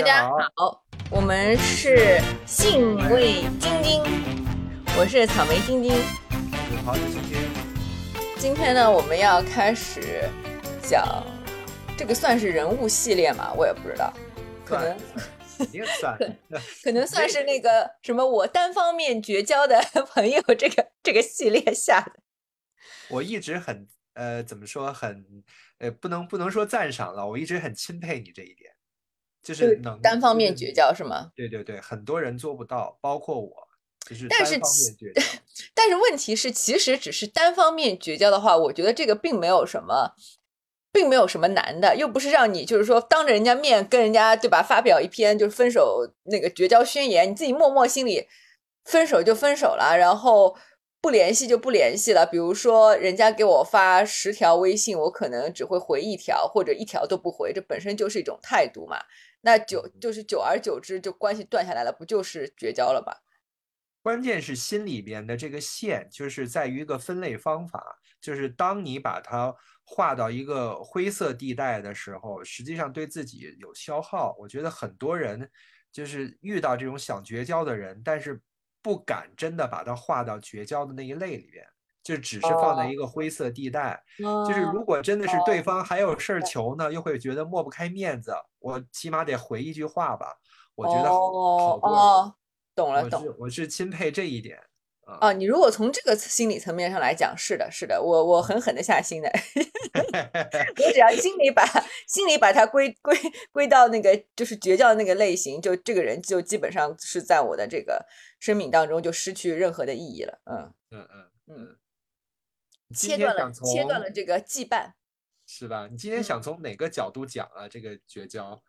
大家好，我们是信味晶晶，我是草莓晶晶。好，晶晶。今天呢，我们要开始讲这个算是人物系列嘛？我也不知道，可能肯定算，可能算是那个什么我单方面绝交的朋友这个 这个系列下的。我一直很呃，怎么说很呃，不能不能说赞赏了，我一直很钦佩你这一点。就是能单方面绝交是吗？对对对，很多人做不到，包括我，就是但是绝交。但是问题是，其实只是单方面绝交的话，我觉得这个并没有什么，并没有什么难的，又不是让你就是说当着人家面跟人家对吧，发表一篇就是分手那个绝交宣言，你自己默默心里分手就分手了，然后不联系就不联系了。比如说人家给我发十条微信，我可能只会回一条或者一条都不回，这本身就是一种态度嘛。那久就是久而久之就关系断下来了，不就是绝交了吗？关键是心里边的这个线，就是在于一个分类方法，就是当你把它划到一个灰色地带的时候，实际上对自己有消耗。我觉得很多人就是遇到这种想绝交的人，但是不敢真的把它划到绝交的那一类里边。就只是放在一个灰色地带，就是如果真的是对方还有事儿求呢，又会觉得抹不开面子，我起码得回一句话吧。我觉得好多，懂了懂。我是钦佩这一点啊。你如果从这个心理层面上来讲，是的，是的，我我狠狠的下心的。我只要心里把心里把它归归归到那个就是绝交那个类型，就这个人就基本上是在我的这个生命当中就失去任何的意义了。嗯嗯嗯嗯。切断了，切断了这个羁绊，是吧？你今天想从哪个角度讲啊？这个绝交？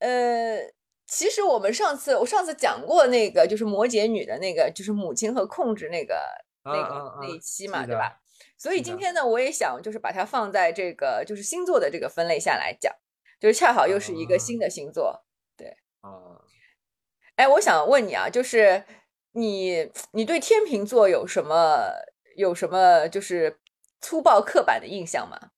呃，其实我们上次我上次讲过那个，就是摩羯女的那个，就是母亲和控制那个那个那一期嘛，对吧？所以今天呢，我也想就是把它放在这个就是星座的这个分类下来讲，就是恰好又是一个新的星座，对啊。哎，我想问你啊，就是你你对天秤座有什么有什么就是？粗暴刻板的印象吗？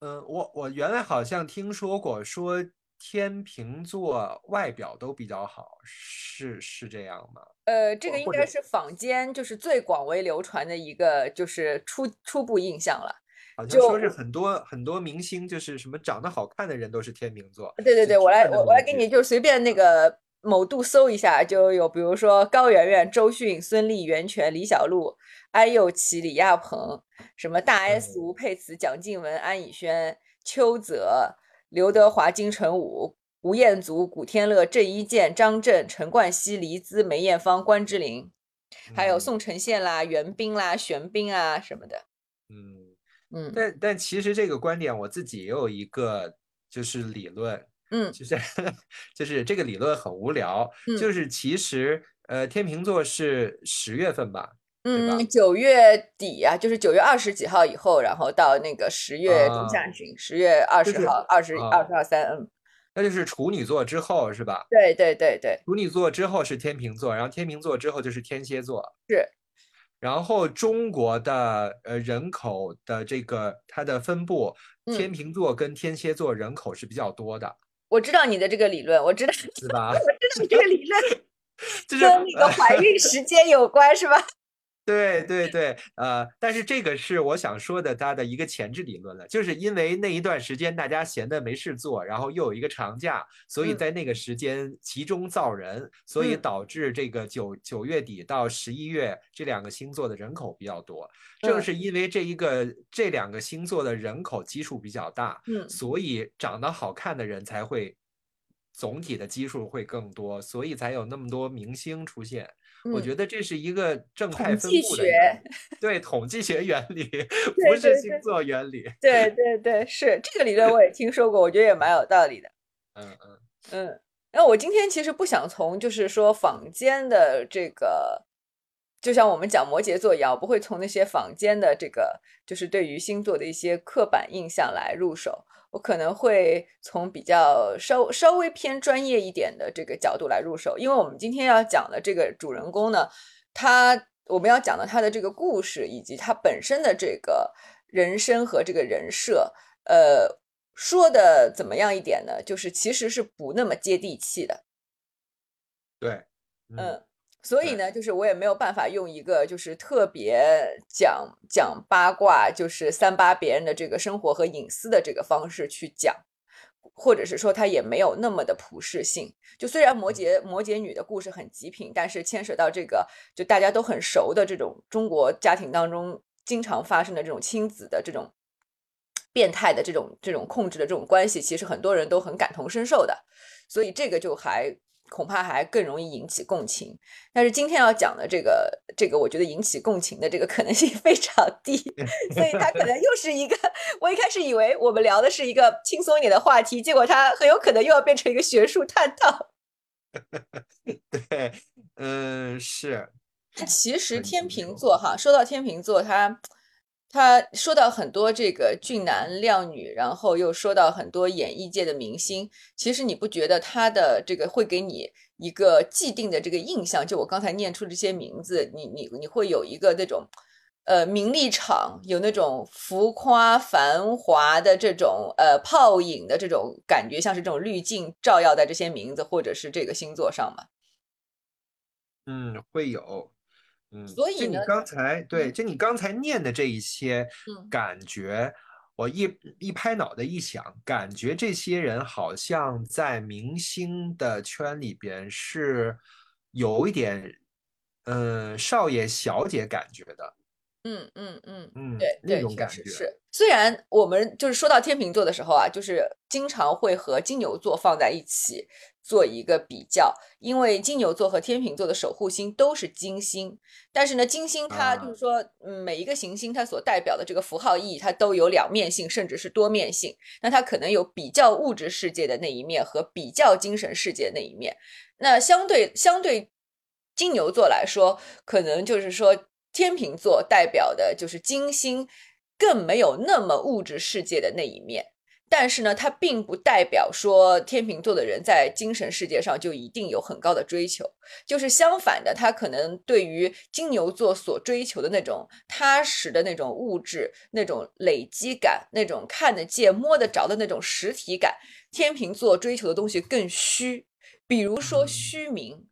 嗯，我我原来好像听说过，说天秤座外表都比较好，是是这样吗？呃，这个应该是坊间就是最广为流传的一个就是初初步印象了。好像说是很多很多明星，就是什么长得好看的人都是天秤座。对对对，我来我我来给你就随便那个某度搜一下，就有比如说高圆圆、周迅、孙俪、袁泉、李小璐。安又琪、李亚鹏，什么大 S、吴佩慈、蒋静文、安以轩、邱泽、刘德华、金城武、吴彦祖、古天乐、郑伊健、张震、陈冠希、黎姿、梅艳芳、关之琳，还有宋承宪啦、袁冰啦、玄彬啊什么的。嗯嗯，但但其实这个观点我自己也有一个就是理论，嗯，就是就是这个理论很无聊，就是其实呃天秤座是十月份吧。嗯，九月底啊，就是九月二十几号以后，然后到那个十月中下旬，十月二十号、二十二十二三，嗯，那就是处女座之后是吧？对对对对，处女座之后是天秤座，然后天秤座之后就是天蝎座，是。然后中国的呃人口的这个它的分布，天秤座跟天蝎座人口是比较多的。我知道你的这个理论，我知道，是吧？我知道你这个理论，就是跟那个怀孕时间有关，是吧？对对对，呃，但是这个是我想说的，它的一个前置理论了，就是因为那一段时间大家闲的没事做，然后又有一个长假，所以在那个时间集中造人，所以导致这个九九月底到十一月这两个星座的人口比较多。正是因为这一个这两个星座的人口基数比较大，嗯，所以长得好看的人才会总体的基数会更多，所以才有那么多明星出现。我觉得这是一个正态分布的，对统计学原理，不是星座原理。对 对对，是这个理论我也听说过，我觉得也蛮有道理的。嗯嗯嗯。那我今天其实不想从就是说坊间的这个，就像我们讲摩羯座一样，不会从那些坊间的这个，就是对于星座的一些刻板印象来入手。我可能会从比较稍稍微偏专业一点的这个角度来入手，因为我们今天要讲的这个主人公呢，他我们要讲的他的这个故事以及他本身的这个人生和这个人设，呃，说的怎么样一点呢？就是其实是不那么接地气的。对，嗯，所以呢，就是我也没有办法用一个就是特别讲讲八卦，就是三八别人的这个生活和隐私的这个方式去讲，或者是说它也没有那么的普适性。就虽然摩羯摩羯女的故事很极品，但是牵扯到这个就大家都很熟的这种中国家庭当中经常发生的这种亲子的这种变态的这种这种控制的这种关系，其实很多人都很感同身受的，所以这个就还。恐怕还更容易引起共情，但是今天要讲的这个，这个我觉得引起共情的这个可能性 非常低，所以它可能又是一个，我一开始以为我们聊的是一个轻松一点的话题，结果它很有可能又要变成一个学术探讨。对，嗯，是。其实天秤座哈，说到天秤座，它。他说到很多这个俊男靓女，然后又说到很多演艺界的明星。其实你不觉得他的这个会给你一个既定的这个印象？就我刚才念出这些名字，你你你会有一个那种，呃，名利场有那种浮夸繁华的这种呃泡影的这种感觉，像是这种滤镜照耀在这些名字或者是这个星座上吗？嗯，会有。嗯，所以就你刚才对，就你刚才念的这一些感觉，我一一拍脑袋一想，感觉这些人好像在明星的圈里边是有一点，嗯，少爷小姐感觉的。嗯嗯嗯嗯，对，那种感觉是。虽然我们就是说到天秤座的时候啊，就是经常会和金牛座放在一起。做一个比较，因为金牛座和天秤座的守护星都是金星，但是呢，金星它就是说，嗯，每一个行星它所代表的这个符号意义，它都有两面性，甚至是多面性。那它可能有比较物质世界的那一面和比较精神世界的那一面。那相对相对金牛座来说，可能就是说天秤座代表的就是金星更没有那么物质世界的那一面。但是呢，它并不代表说天秤座的人在精神世界上就一定有很高的追求，就是相反的，他可能对于金牛座所追求的那种踏实的那种物质、那种累积感、那种看得见、摸得着的那种实体感，天秤座追求的东西更虚，比如说虚名，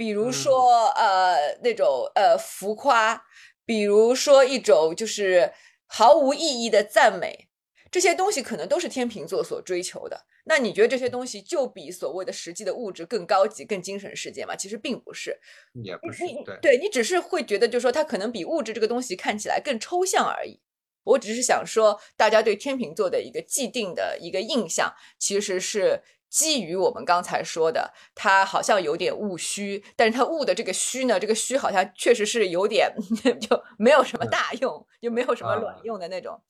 比如说呃那种呃浮夸，比如说一种就是毫无意义的赞美。这些东西可能都是天秤座所追求的。那你觉得这些东西就比所谓的实际的物质更高级、更精神世界吗？其实并不是，也不是。对，对你只是会觉得，就是说它可能比物质这个东西看起来更抽象而已。我只是想说，大家对天秤座的一个既定的一个印象，其实是基于我们刚才说的，他好像有点务虚，但是他务的这个虚呢，这个虚好像确实是有点 就没有什么大用，就没有什么卵用的那种。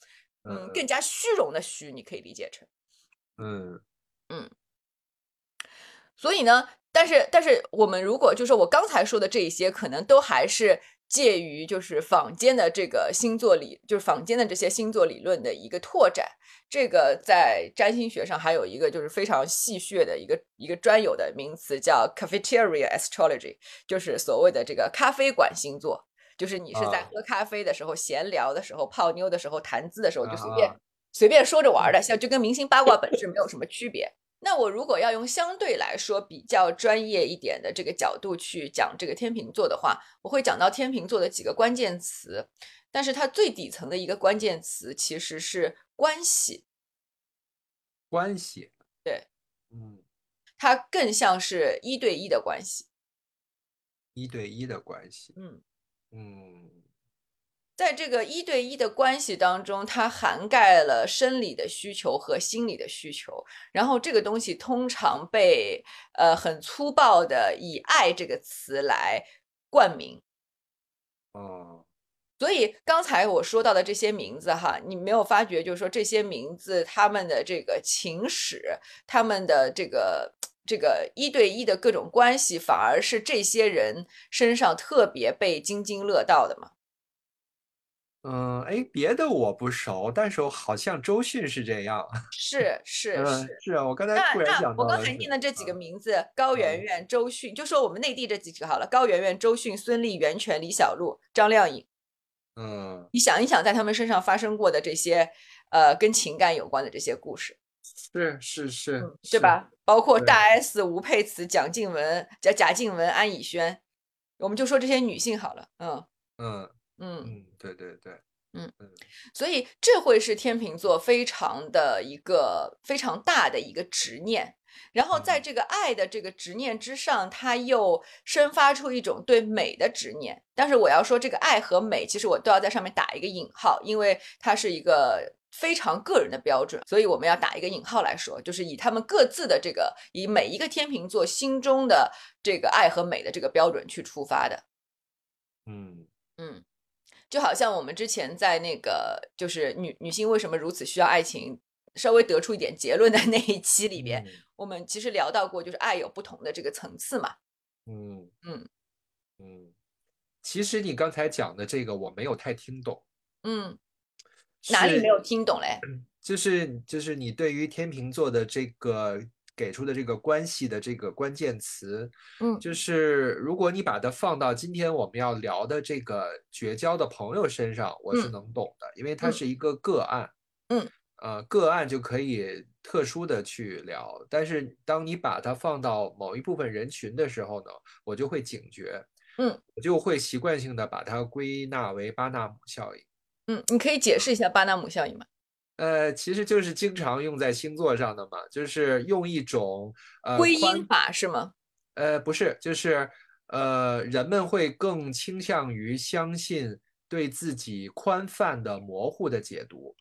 嗯，更加虚荣的虚，你可以理解成，嗯嗯。所以呢，但是但是我们如果就是我刚才说的这一些，可能都还是介于就是坊间的这个星座理，就是坊间的这些星座理论的一个拓展。这个在占星学上还有一个就是非常戏谑的一个一个专有的名词，叫 cafeteria astrology，就是所谓的这个咖啡馆星座。就是你是在喝咖啡的时候、闲聊的时候、泡妞的时候、谈资的时候，就随便随便说着玩的，像就跟明星八卦本质没有什么区别。那我如果要用相对来说比较专业一点的这个角度去讲这个天秤座的话，我会讲到天秤座的几个关键词，但是它最底层的一个关键词其实是关系。关系，对，嗯，它更像是一对一的关系。一对一的关系，嗯。嗯，在这个一对一的关系当中，它涵盖了生理的需求和心理的需求。然后这个东西通常被呃很粗暴的以“爱”这个词来冠名。哦，所以刚才我说到的这些名字哈，你没有发觉，就是说这些名字他们的这个情史，他们的这个。这个一对一的各种关系，反而是这些人身上特别被津津乐道的嘛？嗯，哎，别的我不熟，但是好像周迅是这样。是是是是啊，我刚才突然想到，我刚才念的这几个名字，高圆圆、周迅，就说我们内地这几个好了，高圆圆、周迅、孙俪、袁泉、李小璐、张靓颖。嗯，你想一想，在他们身上发生过的这些呃跟情感有关的这些故事，是是是，对吧？包括大 S、吴佩慈、蒋静雯、贾贾静雯、安以轩，我们就说这些女性好了，嗯嗯嗯。嗯，对对对，嗯嗯。所以这会是天秤座非常的一个非常大的一个执念，然后在嗯这个爱的这个执念之上，它又生发出一种对美的执念。但是我要说，这个爱和美，其实我都要在上面打一个引号，因为它是一个非常个人的标准，所以我们要打一个引号来说，就是以他们各自的这个，以每一个天秤座心中的这个爱和美的这个标准去出发的。嗯嗯，就好像我们之前在那个就是女女性为什么如此需要爱情，稍微得出一点结论的那一期里边，我们其实聊到过，就是爱有不同的这个层次嘛。嗯。嗯。嗯，其实你刚才讲的这个我没有太听懂，嗯，哪里没有听懂嘞？就是就是你对于天秤座的这个给出的这个关系的这个关键词，嗯。就 是如果你把它放到今天我们要聊的这个绝交的朋友身上，我是嗯。能懂的，因为它嗯。是一个个案，嗯，呃，个案就可以特殊的去聊，但是当你把它放到某一部分人群的时候呢，我就会警觉，嗯，我就会习惯性的把它归纳为巴纳姆效应。嗯，你可以解释一下巴纳姆效应吗？呃，其实就是经常用在星座上的嘛，就是用一种呃归宽因法是吗？呃不是，就是呃人们会更倾向于相信对自己宽泛的模糊的解读，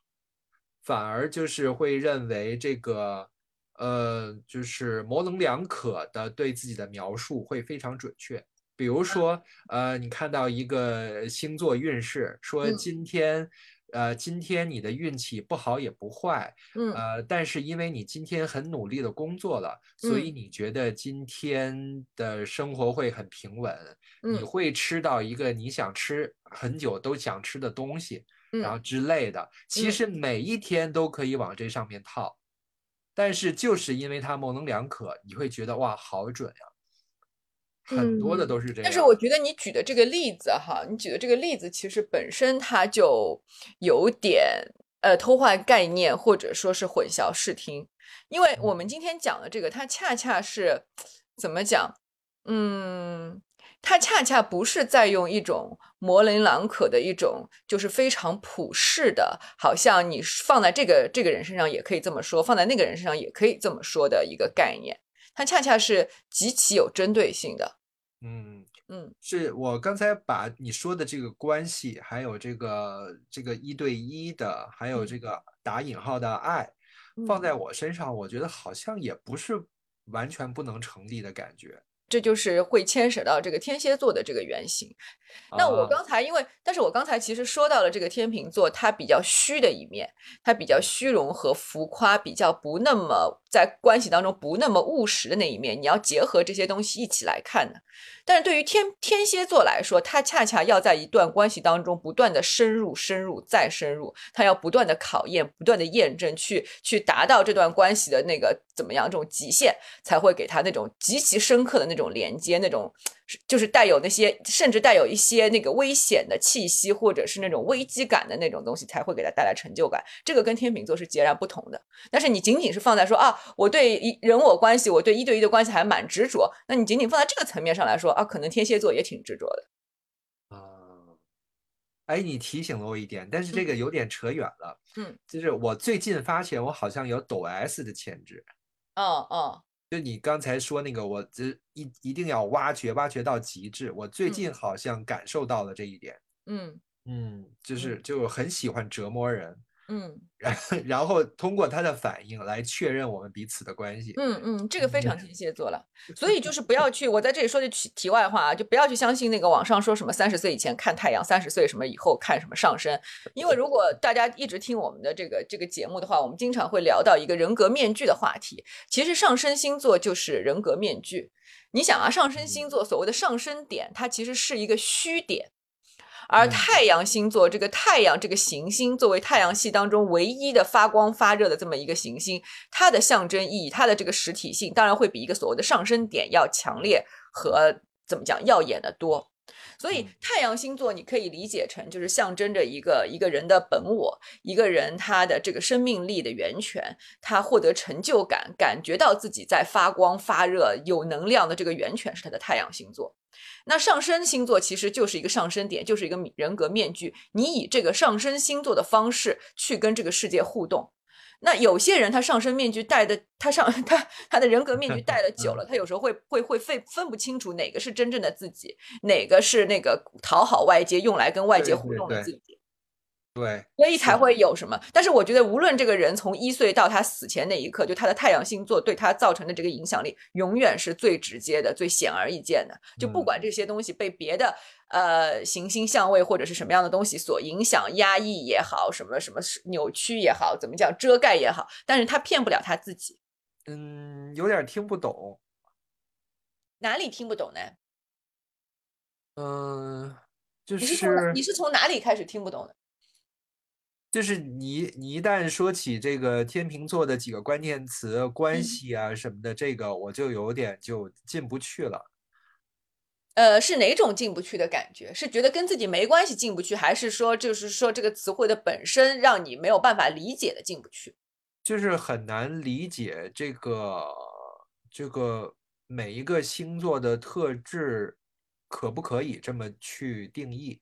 反而就是会认为这个呃就是模棱两可的对自己的描述会非常准确。比如说，呃，你看到一个星座运势，说嗯。今天，呃，今天你的运气不好也不坏，嗯。呃，但是因为你今天很努力的工作了，所以嗯你觉得今天的生活会很平稳，你嗯会吃到一个你想吃很久都想吃的东西，然后嗯之类的。其嗯实每一天都可以往这上面套，但是就是因为它模棱两可，你会觉得哇，好准呀。很多的嗯都是这样。但是我觉得你举的这个例子哈，你举的这个例子其实本身它就有点呃偷换概念，或者说是混淆视听。因为我们今天讲的这个，它恰恰是怎么讲？嗯，它恰恰不是在用一种模棱两可的一种，就是非常普世的，好像你放在这个这个人身上也可以这么说，放在那个人身上也可以这么说的一个概念。它恰恰是极其有针对性的。嗯，嗯是我刚才把你说的这个关系，还有这个这个一对一的，还有嗯这个打引号的爱，放在我身上，我觉得好像也不是完全不能成立的感觉。这就是会牵扯到这个天蝎座的这个原型。那我啊刚才因为，但是我刚才其实说到了这个天秤座，它比较虚的一面，它比较虚荣和浮夸，比较不那么在关系当中不那么务实的那一面，你要结合这些东西一起来看的。但是对于天天蝎座来说，它恰恰要在一段关系当中不断的深入、深入再深入，它要不断的考验、不断的验证，去去达到这段关系的那个怎么样这种极限，才会给他那种极其深刻的那种连接，那种就是带有那些甚至带有一些那个危险的气息，或者是那种危机感的那种东西，才会给他带来成就感。这个跟天秤座是截然不同的。但是你仅仅是放在说啊，我对一人我关系，我对一对一的关系还蛮执着，那你仅仅放在这个层面上来说啊，可能天蝎座也挺执着的。啊，哎，你提醒了我一点，但是这个有点扯远了。嗯，就是我最近发现我好像有抖 S 的潜质。嗯嗯就你刚才说那个，我这一一定要挖掘，挖掘到极致。我最嗯近好像感受到了这一点。嗯嗯，就是就很喜欢折磨人，嗯 然然后通过他的反应来确认我们彼此的关系。嗯嗯，这个非常天蝎座了。所以就是不要去，我在这里说句题题外话啊，就不要去相信那个网上说什么三十岁以前看太阳，三十岁什么以后看什么上升。因为如果大家一直听我们的这个这个节目的话，我们经常会聊到一个人格面具的话题。其实上升星座就是人格面具。你想啊，上升星座所谓的上升点，它其实是一个虚点。而嗯太阳星座这个太阳这个行星作为太阳系当中唯一的发光发热的这么一个行星，它的象征意义，它的这个实体性，当然会比一个所谓的上升点要强烈和怎么讲耀眼的多。所以嗯太阳星座你可以理解成就是象征着一个一个人的本我，一个人他的这个生命力的源泉，他获得成就感，感觉到自己在发光发热、有能量的这个源泉是他的太阳星座。那上升星座其实就是一个上升点，就是一个人格面具，你以这个上升星座的方式去跟这个世界互动。那有些人他上身面具戴的，他上他他的人格面具戴的久了，他有时候会会会分分不清楚哪个是真正的自己，哪个是那个讨好外界用来跟外界互动的自己。对，所以才会有什么。但是我觉得，无论这个人从一岁到他死前那一刻，就他的太阳星座对他造成的这个影响力，永远是最直接的、最显而易见的。就不管这些东西被别的呃行星相位或者是什么样的东西所影响、压抑也好，什么什么扭曲也好，怎么讲遮盖也好，但是他骗不了他自己。嗯，有点听不懂。哪里听不懂呢？嗯，就你是从你是从哪里开始听不懂的？就是你你一旦说起这个天秤座的几个关键词、关嗯系啊什么的，这个我就有点就进不去了。呃，是哪种进不去的感觉？是觉得跟自己没关系进不去，还是说就是说这个词汇的本身让你没有办法理解的进不去？就是很难理解这个这个每一个星座的特质，可不可以这么去定义？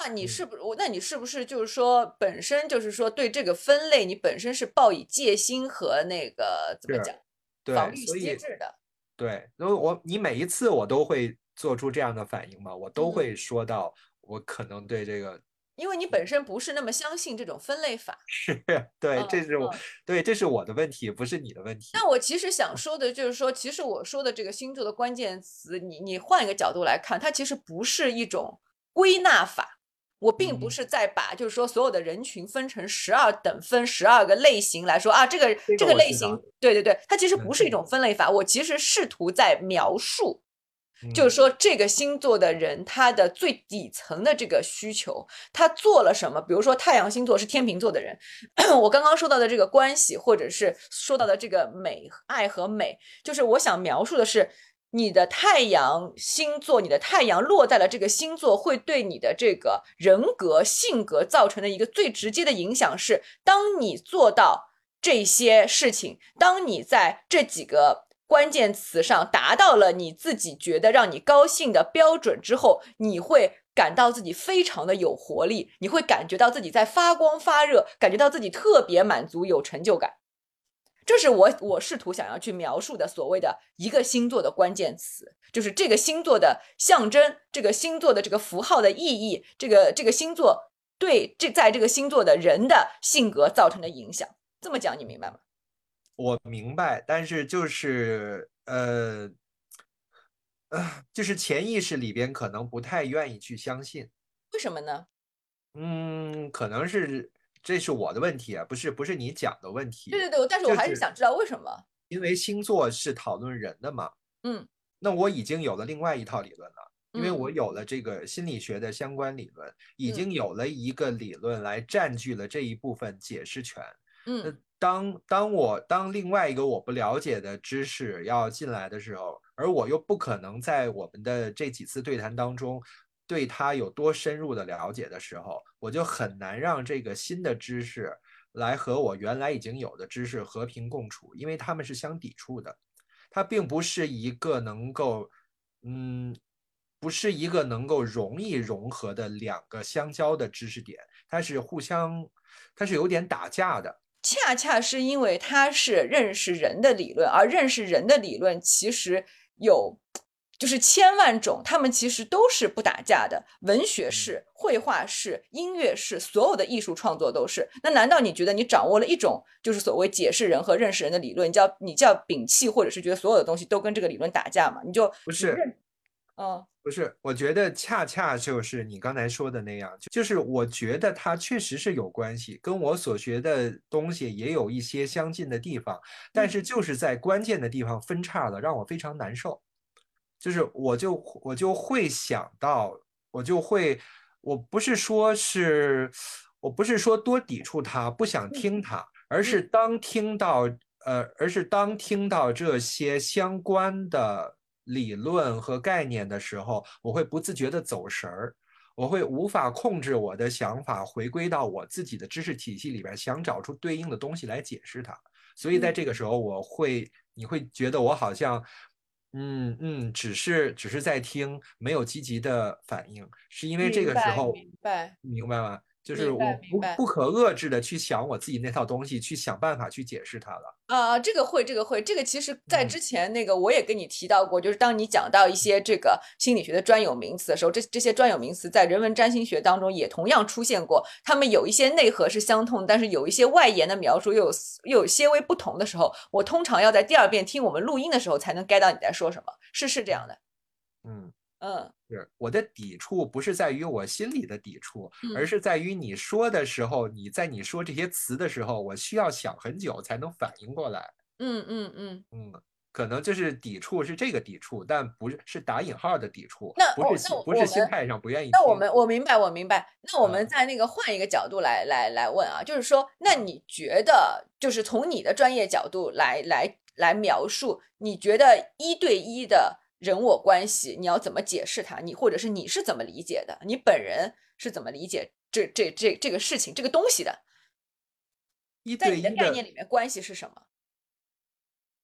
那你嗯是不是？那你是不是就是说，本身就是说对这个分类，你本身是抱以戒心和那个怎么讲对防，御机制的？对，因为我你每一次我都会做出这样的反应嘛，我都嗯会说到我可能对这个因为你本身不是那么相信这种分类法。是 对，嗯这是我嗯对，这是我的问题，不是你的问题。那我其实想说的就是说，其实我说的这个星座的关键词，你你换一个角度来看，它其实不是一种归纳法。我并不嗯是在把就是说所有的人群分成十二等分、十二个类型来说啊，这个这这个类型，对对对，它其实嗯不是一种分类法。我其实试图在描述，就嗯是说这个星座的人他的最底层的这个需求，他做了什么？比如说太阳星座是天秤座的人，我刚刚说到的这个关系，或者是说到的这个美、爱和美，就是我想描述的是。你的太阳星座，你的太阳落在了这个星座，会对你的这个人格、性格造成的一个最直接的影响是，当你做到这些事情，当你在这几个关键词上达到了你自己觉得让你高兴的标准之后，你会感到自己非常的有活力，你会感觉到自己在发光发热，感觉到自己特别满足、有成就感。这是我我试图想要去描述的所谓的一个星座的关键词，就是这个星座的象征，这个星座的这个符号的意义，这个这个星座对这在这个星座的人的性格造成的影响。这么讲你明白吗？我明白，但是就是呃呃，就是潜意识里边可能不太愿意去相信。为什么呢？嗯，可能是这是我的问题啊，不是不是你讲的问题。对对对，但是我还是想知道为什么。因为星座是讨论人的嘛。嗯，那我已经有了另外一套理论了，因为嗯我有了这个心理学的相关理论，已嗯经有了一个理论来占据了这一部分解释权。那嗯当当我当另外一个我不了解的知识要进来的时候，而我又不可能在我们的这几次对谈当中对它有多深入的了解的时候，我就很难让这个新的知识来和我原来已经有的知识和平共处，因为它们是相抵触的。它并不是一个能够，嗯，不是一个能够容易融合的两个相交的知识点，它是互相，它是有点打架的。恰恰是因为它是认识人的理论，而认识人的理论其实有就是千万种，他们其实都是不打架的。文学是、绘画是、音乐是，所有的艺术创作都是。那难道你觉得你掌握了一种就是所谓解释人和认识人的理论，你叫你叫摒弃，或者是觉得所有的东西都跟这个理论打架吗？你就不是认，嗯不是，我觉得恰恰就是你刚才说的那样，就就是我觉得它确实是有关系，跟我所学的东西也有一些相近的地方，但嗯是就是在关键的地方分叉了，让我非常难受。就是我就我就会想到，我就会，我不是说是，我不是说多抵触它，不想听。它，而是当听到呃，而是当听到这些相关的理论和概念的时候，我会不自觉的走神儿，我会无法控制我的想法回归到我自己的知识体系里边，想找出对应的东西来解释它。所以在这个时候，我会你会觉得我好像，嗯嗯，只是只是在听，没有积极的反应，是因为这个时候明白明白吗？就是我不不可遏制的去想我自己那套东西，去想办法去解释它了。啊，这个会，这个会，这个其实在嗯之前那个我也跟你提到过，就是当你讲到一些这个心理学的专有名词的时候，这这些专有名词在人文占星学当中也同样出现过，它们有一些内核是相通，但是有一些外延的描述又有又有些微不同的时候，我通常要在第二遍听我们录音的时候才能 get 到你在说什么，是是这样的，嗯。嗯是我的抵触不是在于我心里的抵触，而嗯是在于你说的时候，你在你说这些词的时候，我需要想很久才能反应过来。嗯嗯嗯。嗯，可能就是抵触是这个抵触，但不是是打引号的抵触，那不是哦那我心不是心态上不愿意那我们我明白，我明白。那我们嗯在那个换一个角度来来来问啊，就是说，那你觉得，就是从你的专业角度来来来描述，你觉得一对一的人我关系，你要怎么解释它？你或者是你是怎么理解的？你本人是怎么理解这这这这个事情这个东西的？一在你的概念里面，关系是什么？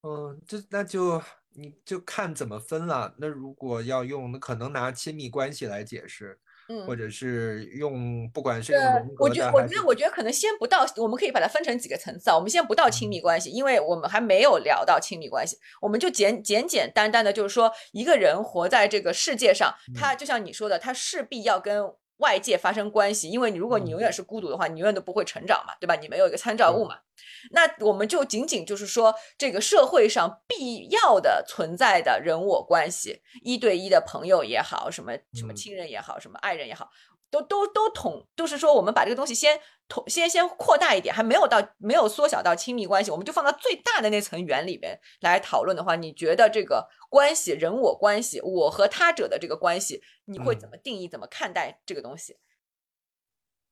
嗯，这那就你就看怎么分了。那如果要用，那可能拿亲密关系来解释，或嗯。者是用不管是用我觉我格的还是觉得我觉得可能先不到，我们可以把它分成几个层次啊。我们先不到亲嗯密关系，因为我们还没有聊到亲密关系，我们就简简简单单的，就是说一个人活在这个世界上，他嗯就像你说的，他势必要跟外界发生关系，因为你如果你嗯永远是孤独的话，你永远都不会成长嘛，对吧？你没有一个参照物嘛。那我们就仅仅就是说，这个社会上必要的存在的人我关系，一对一的朋友也好，什么什么嗯亲人也好，什么爱人也好，都都都统，就是说我们把这个东西先统先先扩大一点，还没有到没有缩小到亲密关系，我们就放到最大的那层圆里边来讨论的话，你觉得这个关系人我关系，我和他者的这个关系，你会怎嗯么定义，怎么看待这个东西？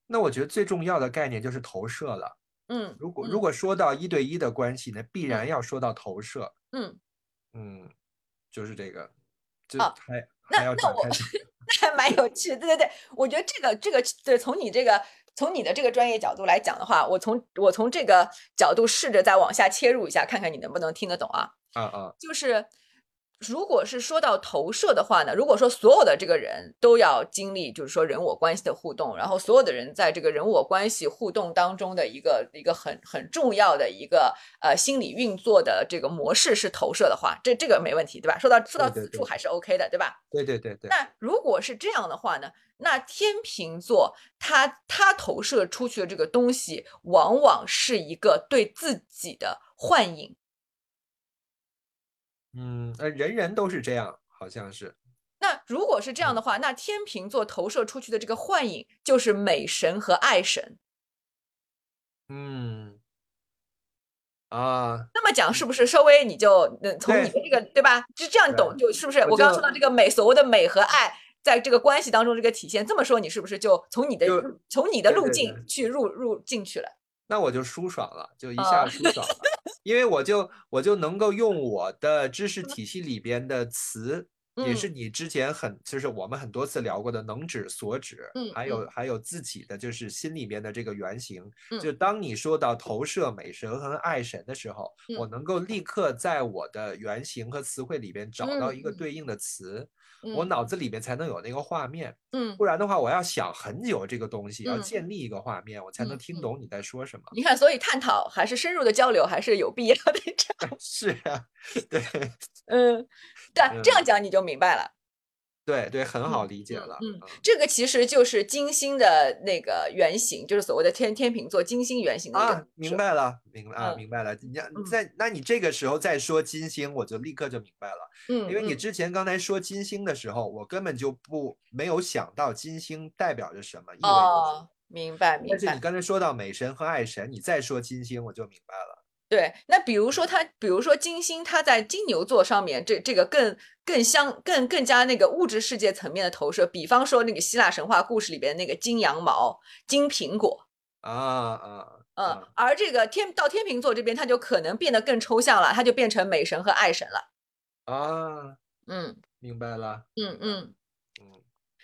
那我觉得最重要的概念就是投射了。嗯如果嗯如果说到一对一的关系呢，必嗯然要说到投射。嗯，嗯，就是这个，就哦还那还要那我展开讲。还蛮有趣，对对对，我觉得这个这个对，从你这个从你的这个专业角度来讲的话，我从我从这个角度试着再往下切入一下，看看你能不能听得懂啊。啊啊，就是如果是说到投射的话呢，如果说所有的这个人都要经历，就是说人我关系的互动，然后所有的人在这个人我关系互动当中的一个一个很很重要的一个呃心理运作的这个模式是投射的话，这这个没问题，对吧？说到说到此处还是 OK 的，对吧？对对对对，那如果是这样的话呢，那天秤座他他投射出去的这个东西，往往是一个对自己的幻影。嗯，呃，人人都是这样，好像是。那如果是这样的话，那天秤座投射出去的这个幻影就是美神和爱神。嗯，啊，那么讲是不是稍微你就嗯从你的这个对吧？就这样懂，就是不是？我我刚刚说到这个美，所谓的美和爱，在这个关系当中这个体现，这么说你是不是就从你的从你的路径去入入进去了？那我就舒爽了，就一啊下舒爽了，因为我就我就能够用我的知识体系里边的词，也是嗯你之前很就是我们很多次聊过的能指所指，嗯还有还有自己的就是心里面的这个原型。嗯。就当你说到投射美神和爱神的时候，我嗯。能够立刻在我的原型和词汇里边找到一个对应的词，我嗯。脑子里边才能有那个画面。嗯。不然的话，我要想很久这个东西，要嗯。建立一个画面，我才能听懂你在说什么。你看，所以探讨还是深入的交流还是有必要的。这样，是啊，对。嗯，对，这样讲你就明白了。对对，很好理解了。嗯这个其实就是金星的那个原型，就是所谓的天天秤座金星原型啊，明白了，明白啊，嗯明白了。你在，那你这个时候再说金星，我就立刻就明白了。嗯，因为你嗯之前刚才说金星的时候，我根本就不没有想到金星代表着什么，意味着什么。哦，明白明白但是你。刚才说到美神和爱神，你再说金星，我就明白了。对，那比如说它，比如说金星，它在金牛座上面，这这个更更相更更加那个物质世界层面的投射，比方说那个希腊神话故事里边那个金羊毛、金苹果，啊啊嗯啊，而这个天到天秤座这边，它就可能变得更抽象了，它就变成美神和爱神了。啊！嗯明白了。嗯嗯。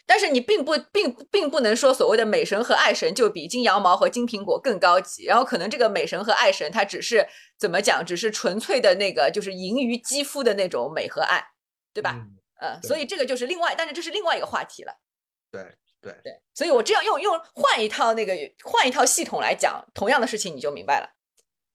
嗯，但是你并不并并不能说所谓的美神和爱神就比金羊毛和金苹果更高级，然后可能这个美神和爱神它只是怎么讲，只是纯粹的那个就是盈于肌肤的那种美和爱，对吧？嗯所以这个就是另外，但是这是另外一个话题了。对对，对，所以我这样用用换一套那个换一套系统来讲同样的事情，你就明白了。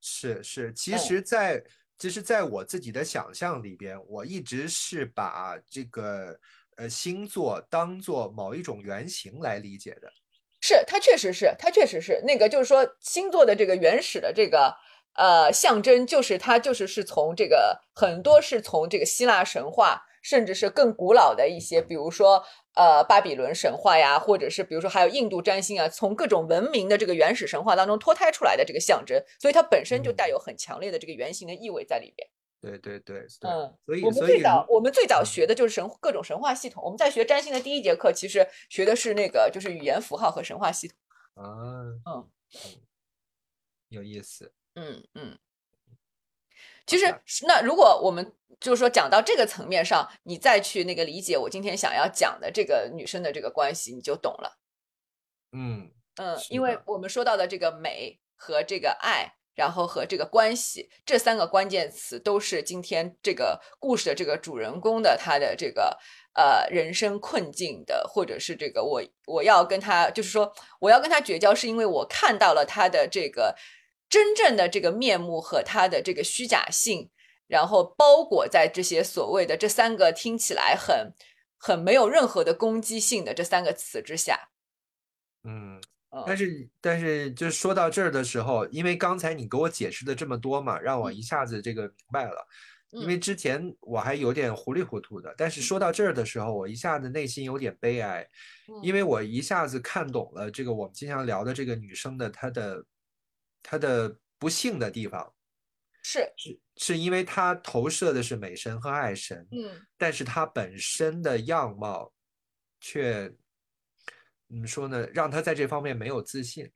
是是，其嗯实在，其实在我自己的想象里边，我一直是把这个呃星座当做某一种原型来理解的。是，它确实是，它确实是那个，就是说星座的这个原始的这个呃象征，就是它就是是从这个很多是从这个希腊神话，甚至是更古老的一些，比如说呃巴比伦神话呀，或者是比如说还有印度占星啊，从各种文明的这个原始神话当中脱胎出来的这个象征，所以它本身就带有很强烈的这个原型的意味在里边。对对对对，嗯，所以我们最早我们最早嗯学的就是神各种神话系统。我们在学占星的第一节课，其实学的是那个就是语言符号和神话系统。啊，嗯有意思。嗯嗯。其实那如果我们就是说讲到这个层面上，你再去那个理解我今天想要讲的这个女生的这个关系，你就懂了。嗯嗯，因为我们说到的这个美和这个爱，然后和这个关系这三个关键词，都是今天这个故事的这个主人公的他的这个呃人生困境的，或者是这个我我要跟他，就是说我要跟他绝交，是因为我看到了他的这个真正的这个面目和他的这个虚假性，然后包裹在这些所谓的这三个听起来很很没有任何的攻击性的这三个词之下。嗯，但是但是就是说到这儿的时候，因为刚才你给我解释的这么多嘛，让我嗯。一下子这个明白了。因嗯。为之前我还有点糊里糊涂的，但是说到这儿的时候，我一下子内心有点悲哀，因为为我一下子看懂了这个我们经常聊的这个女生的她的她的不幸的地方，是。是是因为她投射的是美神和爱神，嗯。但是她本身的样貌却怎么说呢，让他在这方面没有自信。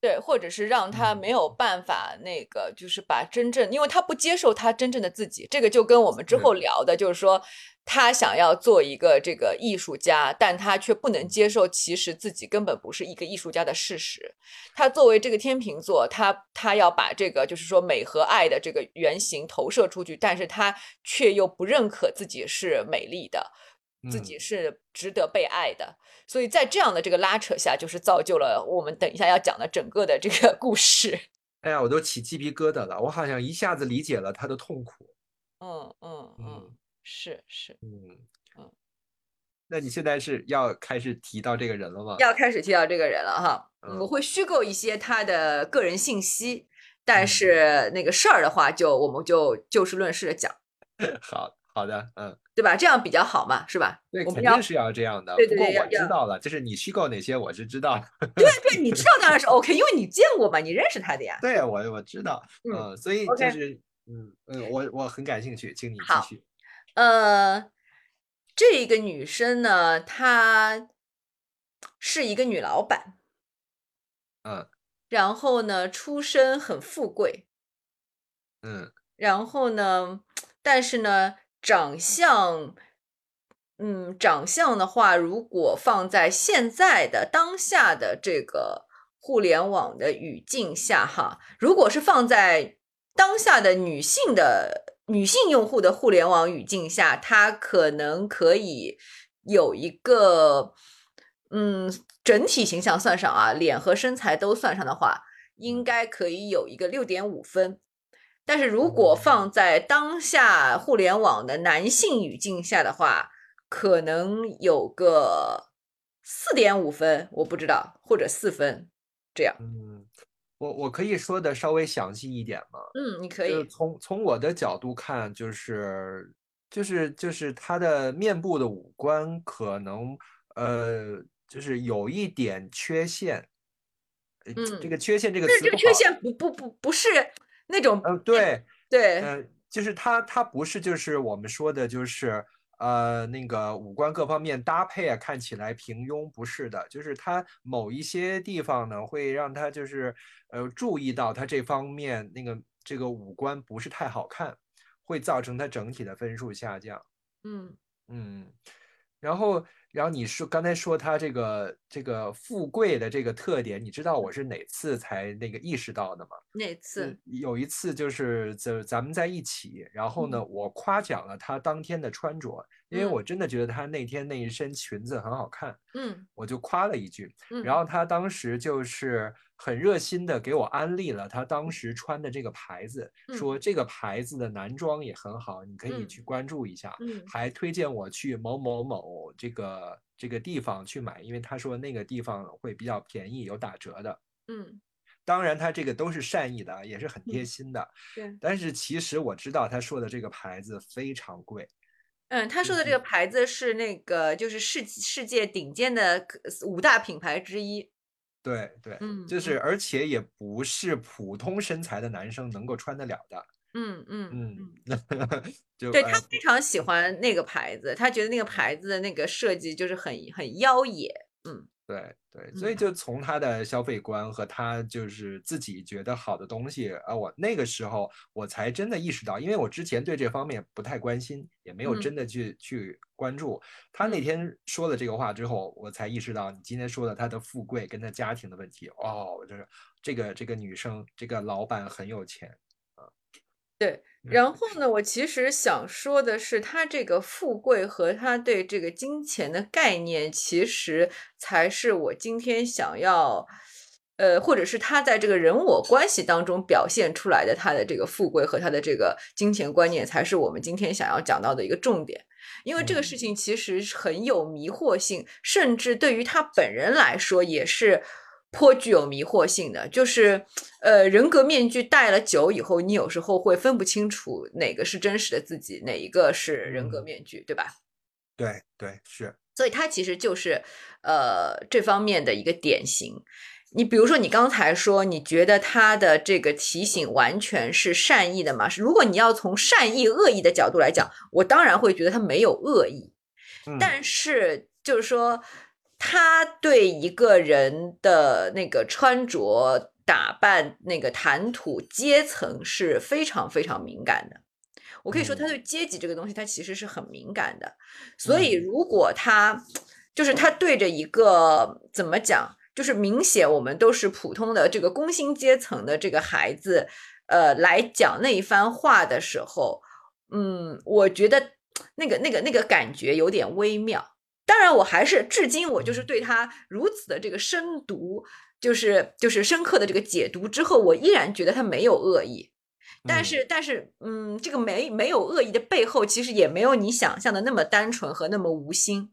对，或者是让他嗯没有办法那个，就是把真正，因为他不接受他真正的自己，这个就跟我们之后聊的，就是说他想要做一个这个艺术家，但他却不能接受其实自己根本不是一个艺术家的事实。他作为这个天秤座，他他要把这个就是说美和爱的这个原型投射出去，但是他却又不认可自己是美丽的，自己嗯是值得被爱的。所以在这样的这个拉扯下，就是造就了我们等一下要讲的整个的这个故事。哎呀，我都起鸡皮疙瘩了，我好像一下子理解了他的痛苦。嗯嗯嗯嗯，是是。嗯嗯，那你现在是要开始提到这个人了吗？要开始提到这个人了哈，嗯我会虚构一些他的个人信息，但嗯是那个事儿的话就，我们就就事论事的讲，好好的，嗯，对吧？这样比较好嘛，是吧？对，肯定是要这样的。对不过我知道了，就是你虚构哪些我是知道的。对对，你知道当然是 OK，因为你见过嘛，你认识他的呀。对，我我知道，嗯嗯，所以就是，嗯嗯，我我很感兴趣，请你继续。呃，这个女生呢，她是一个女老板，嗯然后呢，出身很富贵，嗯然后呢，但是呢，长相，嗯，长相的话，如果放在现在的当下的这个互联网的语境下，哈，如果是放在当下的女性的女性用户的互联网语境下，她可能可以有一个，嗯，整体形象算上啊，脸和身材都算上的话，应该可以有一个六点五分。但是如果放在当下互联网的男性语境下的话，可能有个四点五分，我不知道，或者四分这样。嗯，我我可以说的稍微详细一点吗？嗯，你可以。就是从从我的角度看，就是就是就是他的面部的五官可能呃，就是有一点缺陷。嗯这嗯个缺陷这个但是这个缺陷不不不不是那种呃，对，对。呃，就是他他不是就是我们说的，就是呃那个五官各方面搭配啊，看起来平庸，不是的，就是他某一些地方呢，会让他就是呃注意到他这方面那个这个五官不是太好看，会造成他整体的分数下降。嗯。嗯，然后，然后你说刚才说他这个这个富贵的这个特点，你知道我是哪次才那个意识到的吗？哪次？嗯有一次就是就咱们在一起，然后呢，我夸奖了他当天的穿着，因为嗯。我真的觉得他那天那一身裙子很好看，嗯。我就夸了一句，嗯，然后他当时就是很热心的给我安利了他当时穿的这个牌子，嗯。说这个牌子的男装也很好，你可以嗯。去关注一下，嗯。还推荐我去某某某这个这个地方去买，因为他说那个地方会比较便宜，有打折的。嗯当然，他这个都是善意的，啊也是很贴嗯心的。对，但是其实我知道他说的这个牌子非常贵，嗯，他说的这个牌子是那个就是世世界顶尖的五大品牌之一。对对，嗯就是而且也不是普通身材的男生能够穿得了的。嗯嗯嗯 对呃他非常喜欢那个牌子，他觉得那个牌子的那个设计就是很很妖冶。嗯对对，所以嗯就从他的消费观和他就是自己觉得好的东西，啊，我那个时候我才真的意识到，因为我之前对这方面不太关心，也没有嗯真的去去关注。他那嗯天说了这个话之后，我才意识到你今天说的他的富贵跟他家庭的问题。哦，就是这个这个女生，这个老板很有钱。对，嗯然后呢，我其实想说的是，他这个富贵和他对这个金钱的概念，其实才是我今天想要，呃，或者是他在这个人我关系当中表现出来的他的这个富贵和他的这个金钱观念，才是我们今天想要讲到的一个重点。因为这个事嗯情其实很有迷惑性，甚至对于他本人来说也是颇具有迷惑性的。就是，呃，人格面具戴了久以后，你有时候会分不清楚哪个是真实的自己，哪一个是人格嗯面具，对吧？对对是，所以它其实就是呃这方面的一个典型。你比如说，你刚才说你觉得他的这个提醒完全是善意的嘛？如果你要从善意、恶意的角度来讲，我当然会觉得他没有恶意。嗯但是就是说，他对一个人的那个穿着打扮、那个谈吐、阶层是非常非常敏感的。我可以说，他对阶级这个东西，他其实是很敏感的。所以，嗯如果他就是他对着一个怎么讲，就是明显我们都是普通的这个工薪阶层的这个孩子，呃，来讲那一番话的时候，嗯，我觉得那个那个那个感觉有点微妙。当然，我还是至今我就是嗯对他如此的这个深读，就是就是深刻的这个解读之后，我依然觉得他没有恶意。但嗯是，但是，嗯，这个没没有恶意的背后，其实也没有你想象的那么单纯和那么无心。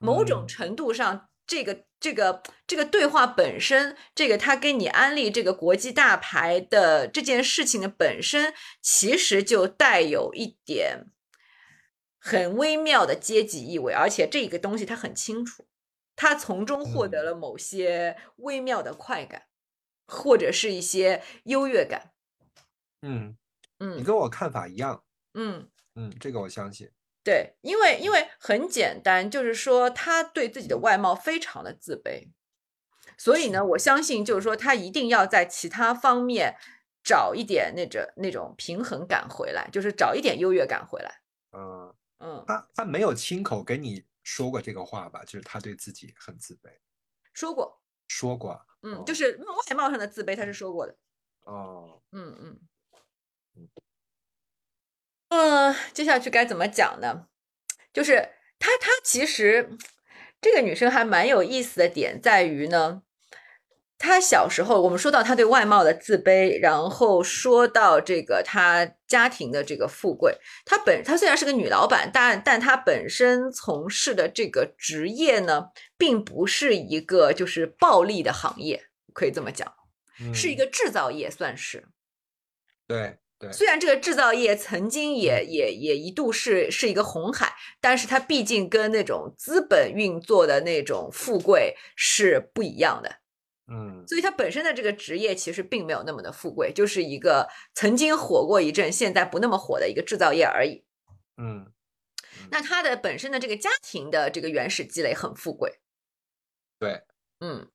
某种嗯程度上，这个这个这个对话本身，这个他跟你安利这个国际大牌的这件事情的本身，其实就带有一点很微妙的阶级意味，而且这个东西他很清楚，他从中获得嗯了某些微妙的快感，或者是一些优越感。嗯嗯，你嗯跟我看法一样，嗯。嗯，这个我相信。对，因为因为很简单，就是说他对自己的外貌非常的自卑，所以呢，我相信就是说他一定要在其他方面找一点那种那种平衡感回来，就是找一点优越感回来。嗯，嗯，他他没有亲口跟你说过这个话吧？就是他对自己很自卑，说过，说过啊。嗯，哦就是外貌上的自卑，他是说过的。哦，嗯嗯嗯，接下去该怎么讲呢？就是她，她其实这个女生还蛮有意思的点在于呢，她小时候我们说到她对外貌的自卑，然后说到这个她家庭的这个富贵，她本她虽然是个女老板，但但她本身从事的这个职业呢，并不是一个就是暴利的行业，可以这么讲，是一嗯个制造业，算是。对对，虽然这个制造业曾经也也也一度是是一个红海，但是它毕竟跟那种资本运作的那种富贵是不一样的，嗯所以他本身的这个职业其实并没有那么的富贵，就是一个曾经火过一阵，现在不那么火的一个制造业而已。嗯那他的本身的这个家庭的这个原始积累很富贵，对，嗯，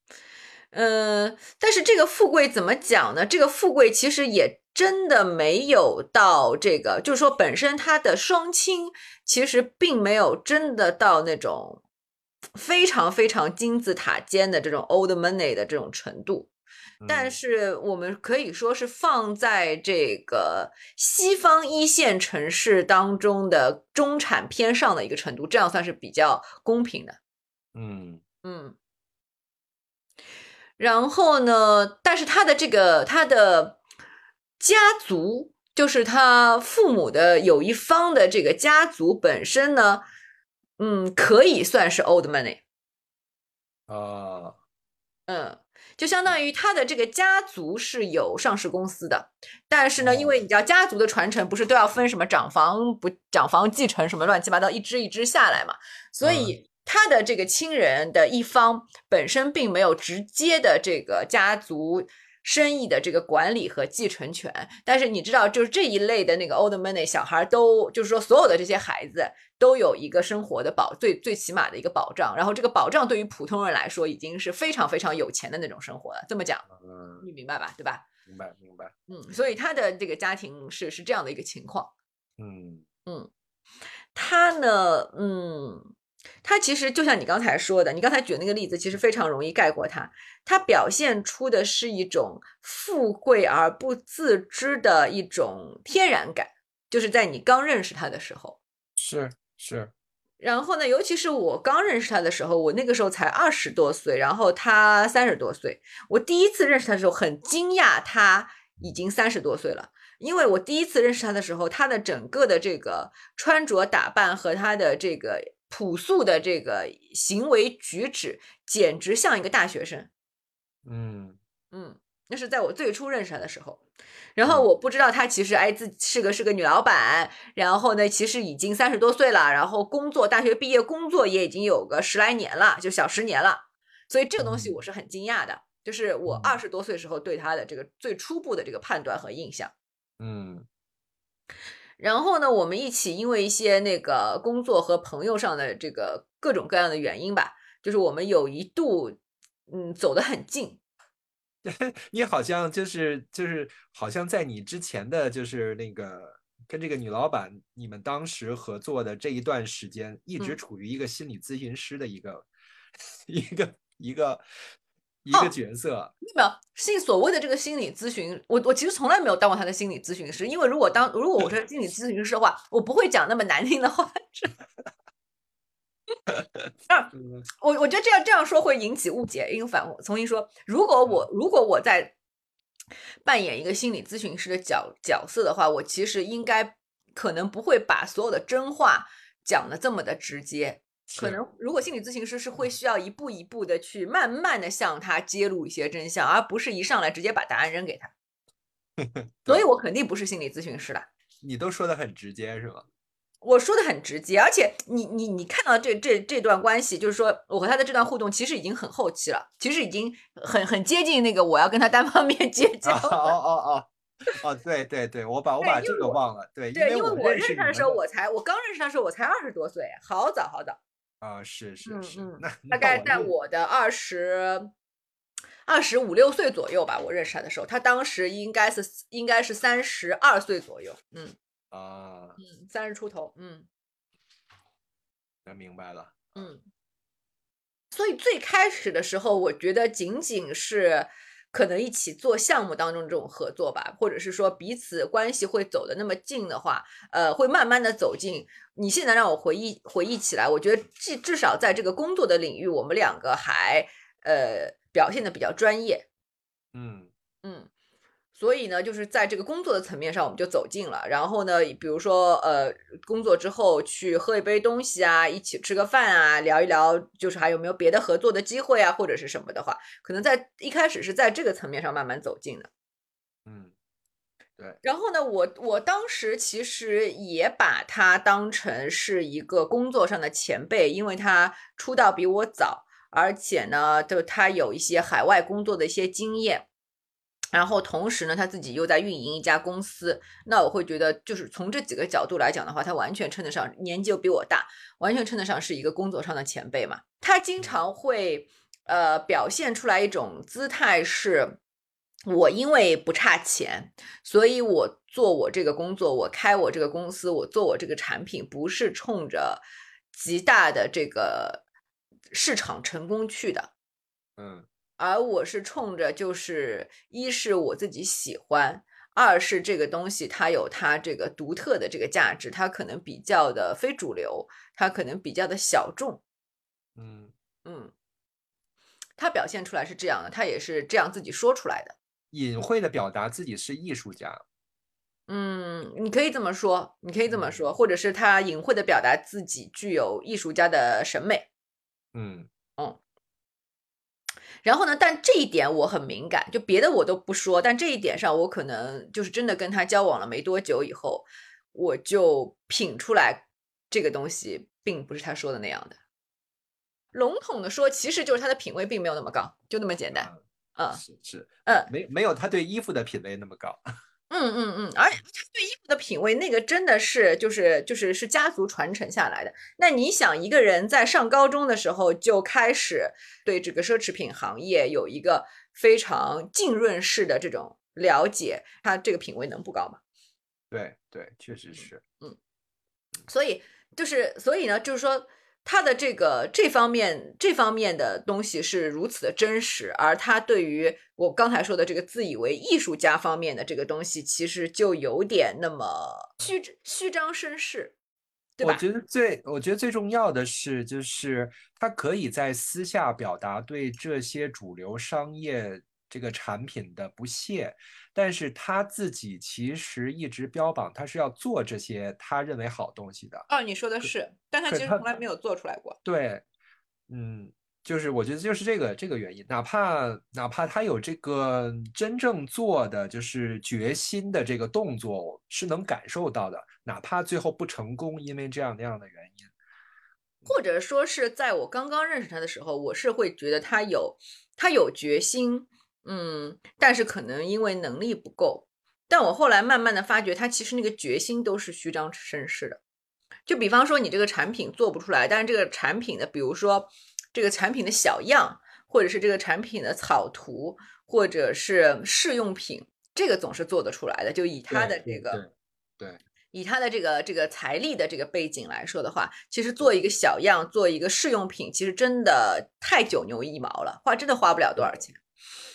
嗯，但是这个富贵怎么讲呢？这个富贵其实也真的没有到这个，就是说本身他的双亲其实并没有真的到那种非常非常金字塔尖的这种 old money 的这种程度。但嗯是我们可以说是放在这个西方一线城市当中的中产偏上的一个程度，这样算是比较公平的。嗯嗯，然后呢，但是他的这个他的家族，就是他父母的有一方的这个家族本身呢，嗯，可以算是 old money。啊嗯，就相当于他的这个家族是有上市公司的，但是呢，因为你知道家族的传承不是都要分什么长房不长房继承什么乱七八糟一支一支下来嘛，所以他的这个亲人的一方本身并没有直接的这个家族。生意的这个管理和继承权，但是你知道，就是这一类的那个 old money 小孩都，就是说所有的这些孩子都有一个生活的保最最起码的一个保障，然后这个保障对于普通人来说已经是非常非常有钱的那种生活了。这么讲，嗯，你明白吧？对吧？明白明白。嗯，所以他的这个家庭是是这样的一个情况。嗯他呢，嗯，他其实就像你刚才说的，你刚才举的那个例子，其实非常容易概括他。他表现出的是一种富贵而不自知的一种天然感，就是在你刚认识他的时候。是是。然后呢，尤其是我刚认识他的时候，我那个时候才二十多岁，然后他三十多岁。我第一次认识他的时候，很惊讶他已经三十多岁了，因为我第一次认识他的时候，他的整个的这个穿着打扮和他的这个朴素的这个行为举止，简直像一个大学生。嗯。嗯，那是在我最初认识他的时候，然后我不知道他其实哎自是个是个女老板，然后呢其实已经三十多岁了，然后工作大学毕业工作也已经有个十来年了，就小十年了，所以这个东西我是很惊讶的，就是我二十多岁时候对他的这个最初步的这个判断和印象。嗯然后呢，我们一起因为一些那个工作和朋友上的这个各种各样的原因吧，就是我们有一度嗯走得很近，你好像就是就是好像在你之前的就是那个跟这个女老板，你们当时合作的这一段时间，一直嗯。处于一个心理咨询师的一个 一个一个一哦个角色。没有，信所谓的这个心理咨询，我我其实从来没有当过他的心理咨询师，因为如果当如果我是心理咨询师的话，我不会讲那么难听的话。啊，嗯我我觉得这样这样说会引起误解，因为反我重新说，如果我如果我在扮演一个心理咨询师的角角色的话，我其实应该可能不会把所有的真话讲的这么的直接，可能如果心理咨询师是会需要一步一步的去慢慢的向他揭露一些真相，而不是一上来直接把答案扔给他。所以我肯定不是心理咨询师了。你都说的很直接是吗？我说的很直接，而且你你你看到这这这段关系，就是说我和他的这段互动，其实已经很后期了，其实已经很很接近那个我要跟他单方面结 交哦哦哦哦哦，对对对，我把我把这个忘了。对，对，因为我认认识他的时候，我才我刚认识他的时候，我才二十多岁，好早好早，啊，是是是那大概在我的二十二十五六岁左右吧，我认识他的时候，他当时应该是应该是三十二岁左右，嗯啊，嗯，三十出头，嗯那明白了。嗯。所以最开始的时候，我觉得仅仅是可能一起做项目当中这种合作吧，或者是说彼此关系会走的那么近的话，呃，会慢慢的走近。你现在让我回忆回忆起来，我觉得至至少在这个工作的领域，我们两个还呃表现的比较专业，嗯嗯。所以呢，就是在这个工作的层面上，我们就走近了。然后呢，比如说，呃，工作之后去喝一杯东西啊，一起吃个饭啊，聊一聊，就是还有没有别的合作的机会啊，或者是什么的话，可能在一开始是在这个层面上慢慢走近的。嗯对然后呢，我我当时其实也把他当成是一个工作上的前辈，因为他出道比我早，而且呢，就他有一些海外工作的一些经验。然后同时呢，他自己又在运营一家公司，那我会觉得，就是从这几个角度来讲的话，他完全称得上年纪又比我大，完全称得上是一个工作上的前辈嘛。他经常会呃，表现出来一种姿态是，我因为不差钱，所以我做我这个工作，我开我这个公司，我做我这个产品，不是冲着极大的这个市场成功去的，嗯而我是冲着就是一是我自己喜欢。二是这个东西它有它这个独特的这个价值，它可能比较的非主流，它可能比较的小众，嗯嗯，他表现出来是这样的，他也是这样自己说出来的。隐晦的表达自己是艺术家。嗯，你可以这么说，你可以这么嗯说，或者是他隐晦的表达自己具有艺术家的审美。嗯嗯然后呢，但这一点我很敏感，就别的我都不说，但这一点上我可能就是真的跟他交往了没多久以后，我就品出来这个东西并不是他说的那样的。笼统的说，其实就是他的品味并没有那么高，就那么简单。嗯是是，嗯没没有他对衣服的品味那么高。嗯嗯嗯，而且他对衣服的品味，那个真的是就是就是是家族传承下来的。那你想，一个人在上高中的时候就开始对这个奢侈品行业有一个非常浸润式的这种了解，他这个品味能不高吗？对对，确实是。嗯所以就是所以呢，就是说他的这个这方面这方面的东西是如此的真实，而他对于我刚才说的这个自以为艺术家方面的这个东西，其实就有点那么虚虚张声势，对吧？我觉得最，我觉得最重要的是，就是他可以在私下表达对这些主流商业这个产品的不屑，但是他自己其实一直标榜他是要做这些他认为好东西的。哦，你说的是，但他其实从来没有做出来过。对，嗯，就是我觉得就是这个这个原因，哪怕哪怕他有这个真正做的就是决心的这个动作是能感受到的，哪怕最后不成功，因为这样那样的原因。或者说是在我刚刚认识他的时候，我是会觉得他有他有决心，嗯，但是可能因为能力不够。但我后来慢慢的发觉，他其实那个决心都是虚张声势的。就比方说，你这个产品做不出来，但是这个产品的，比如说这个产品的小样，或者是这个产品的草图，或者是试用品，这个总是做得出来的。就以他的这个对对以他的这个这个财力的这个背景来说的话，其实做一个小样，做一个试用品，其实真的太九牛一毛了，花真的花不了多少钱。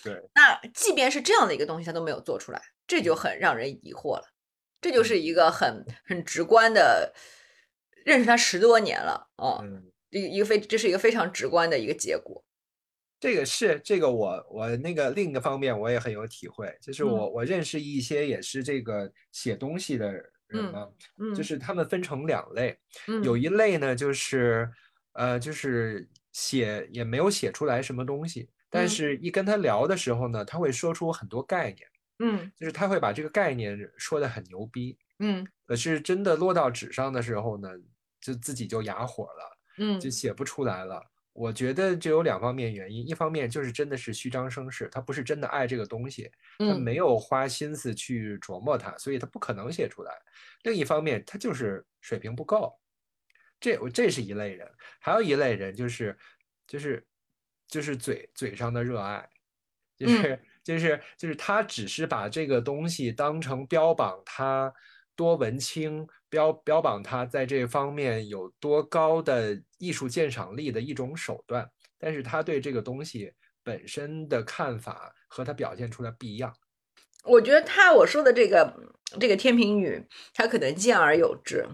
对，那即便是这样的一个东西，他都没有做出来，这就很让人疑惑了。这就是一个很很直观的，认识他十多年了，哦，嗯，一一个非这是一个非常直观的一个结果。这个是这个我我那个另一个方面我也很有体会，就是嗯。我我认识一些也是这个写东西的人嗯嘛，嗯，就是。他们分成两类，嗯。有一类呢就是呃就是写也没有写出来什么东西，但嗯是一跟他聊的时候呢，他会说出很多概念，嗯就是他会把这个概念说的很牛逼，嗯可是真的落到纸上的时候呢，就自己就哑火了。嗯就写不出来了。我觉得这有两方面原因，一方面就是真的是虚张声势，他不是真的爱这个东西，他嗯没有花心思去琢磨它，所以他不可能写出来。另一方面，他就是水平不够。这我这是一类人，还有一类人就是就是就是嘴嘴上的热爱，就嗯是就是就是他只是把这个东西当成标榜他多文青，标标榜他在这方面有多高的艺术鉴赏力的一种手段，但是他对这个东西本身的看法和他表现出来不一样。我觉得他我说的这个这个天平女，她可能见而有之。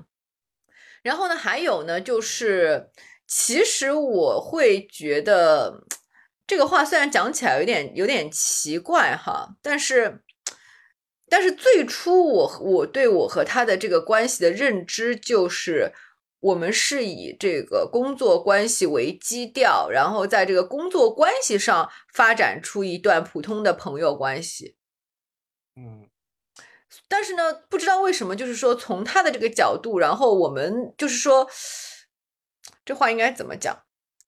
然后呢，还有呢，就是其实我会觉得这个话虽然讲起来有点有点奇怪哈，但是但是最初我我对我和他的这个关系的认知就是。我们是以这个工作关系为基调，然后在这个工作关系上发展出一段普通的朋友关系。嗯但是呢，不知道为什么，就是说从他的这个角度，然后我们就是说，这话应该怎么讲？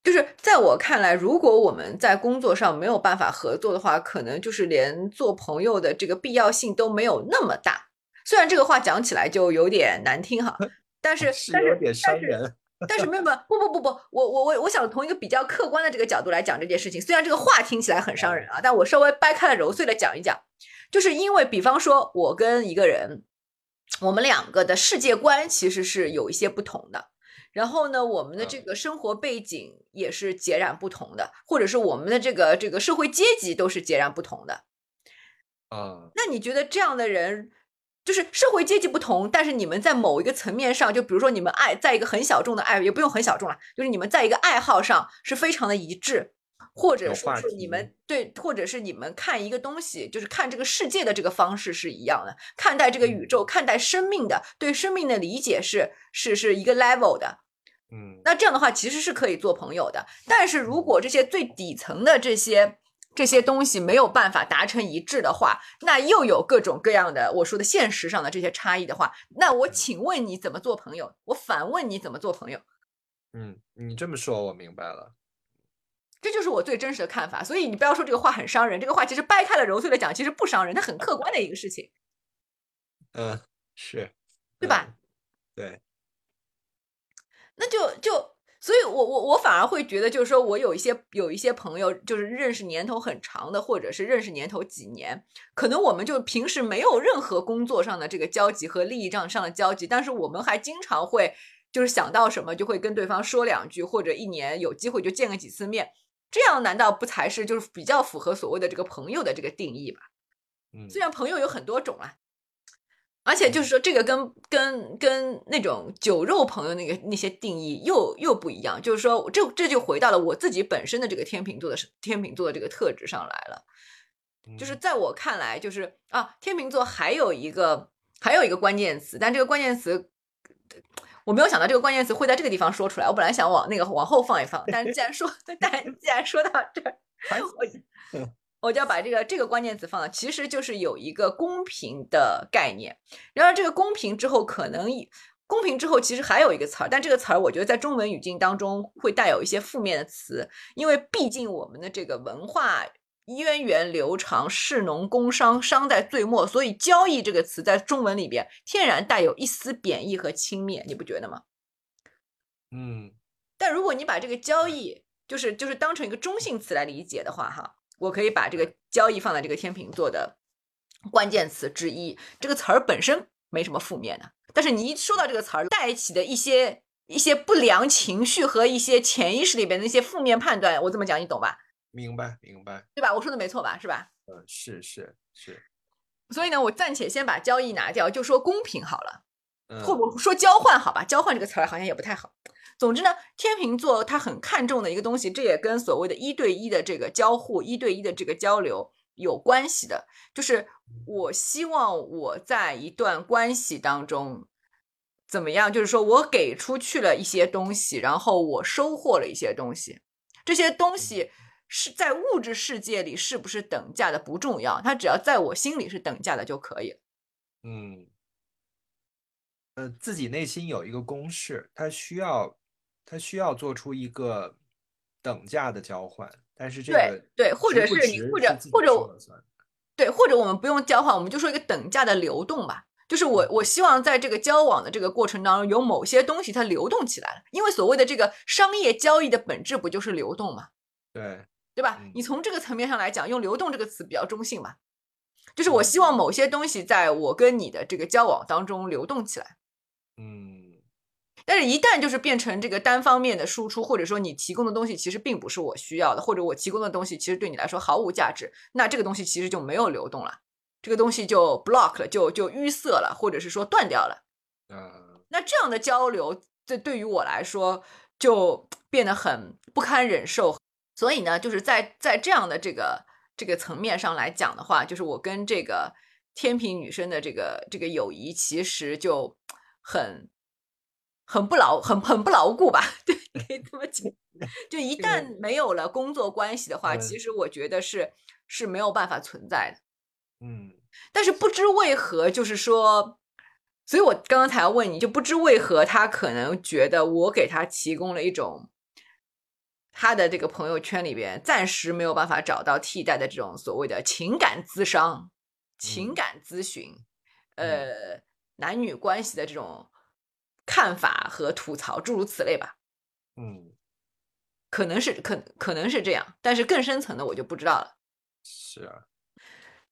就是在我看来，如果我们在工作上没有办法合作的话，可能就是连做朋友的这个必要性都没有那么大。虽然这个话讲起来就有点难听哈，但是 是有点但是但是伤人。但是没有没有不不不不，我我我我想从一个比较客观的这个角度来讲这件事情。虽然这个话听起来很伤人啊，但我稍微掰开了揉碎了讲一讲，就是因为比方说我跟一个人，我们两个的世界观其实是有一些不同的。然后呢，我们的这个生活背景也是截然不同的，或者是我们的这个这个社会阶级都是截然不同的。啊，那你觉得这样的人，就是社会阶级不同，但是你们在某一个层面上，就比如说你们爱在一个很小众的爱，也不用很小众了，就是你们在一个爱好上是非常的一致，或者说是你们对，或者是你们看一个东西，就是看这个世界的这个方式是一样的，看待这个宇宙、看待生命的，对生命的理解是是是一个 level 的。嗯，那这样的话其实是可以做朋友的。但是如果这些最底层的这些这些东西没有办法达成一致的话，那又有各种各样的我说的现实上的这些差异的话，那我请问你怎么做朋友？我反问你怎么做朋友？嗯，你这么说，我明白了。这就是我最真实的看法。所以你不要说这个话很伤人，这个话其实掰开了揉碎了讲，其实不伤人，它很客观的一个事情。嗯，是，对吧？对。那就就，所以我我我反而会觉得，就是说我有一些有一些朋友，就是认识年头很长的，或者是认识年头几年，可能我们就平时没有任何工作上的这个交集和利益上上的交集，但是我们还经常会就是想到什么就会跟对方说两句，或者一年有机会就见个几次面，这样难道不才是就是比较符合所谓的这个朋友的这个定义吧？嗯，虽然朋友有很多种啊。而且就是说，这个跟跟跟那种酒肉朋友那个那些定义又又不一样。就是说，这这就回到了我自己本身的这个天秤座的天秤座的这个特质上来了。就是在我看来，就是啊，天秤座还有一个还有一个关键词，但这个关键词我没有想到这个关键词会在这个地方说出来。我本来想往那个往后放一放，但是既然说，但既然说到这儿，我。我就要把这个这个关键词放了，其实就是有一个公平的概念。然而，这个公平之后，可能公平之后，其实还有一个词儿，但这个词儿我觉得在中文语境当中会带有一些负面的词，因为毕竟我们的这个文化渊源流长，士农工商，商在最末，所以交易这个词在中文里边天然带有一丝贬义和轻蔑，你不觉得吗？嗯。但如果你把这个交易就是就是当成一个中性词来理解的话，哈。我可以把这个交易放在这个天秤座的关键词之一，这个词儿本身没什么负面的，但是你一说到这个词儿，带起的一些一些不良情绪和一些潜意识里边的一些负面判断，我这么讲你懂吧？明白，明白，对吧？我说的没错吧？是吧？嗯，是是是。所以呢，我暂且先把交易拿掉，就说公平好了，或者说交换好吧？交换这个词儿好像也不太好。总之呢，天秤座他很看重的一个东西，这也跟所谓的一对一的这个交互、一对一的这个交流有关系的。就是我希望我在一段关系当中怎么样？就是说我给出去了一些东西，然后我收获了一些东西。这些东西是在物质世界里是不是等价的不重要，它只要在我心里是等价的就可以了。嗯，呃，自己内心有一个公式，它需要。它需要做出一个等价的交换，但是这个对，或者是你或者或者对，或者我们不用交换，我们就说一个等价的流动吧。就是我我希望在这个交往的这个过程当中，有某些东西它流动起来了，因为所谓的这个商业交易的本质不就是流动嘛？对，对吧？你从这个层面上来讲，用“流动”这个词比较中性嘛。就是我希望某些东西在我跟你的这个交往当中流动起来。嗯。但是，一旦就是变成这个单方面的输出，或者说你提供的东西其实并不是我需要的，或者我提供的东西其实对你来说毫无价值，那这个东西其实就没有流动了，这个东西就 block 了，就就淤塞了，或者是说断掉了。嗯，那这样的交流，这对于我来说就变得很不堪忍受。所以呢，就是在在这样的这个这个层面上来讲的话，就是我跟这个天平女生的这个这个友谊，其实就很。很不牢，很很不牢固吧？对，可以这么讲。就一旦没有了工作关系的话，其实我觉得是是没有办法存在的。嗯，但是不知为何，就是说，所以我刚刚才要问你，就不知为何他可能觉得我给他提供了一种他的这个朋友圈里边暂时没有办法找到替代的这种所谓的情感咨商、情感咨询，呃，男女关系的这种。看法和吐槽，诸如此类吧。嗯，可能是可可能是这样，但是更深层的我就不知道了。是啊，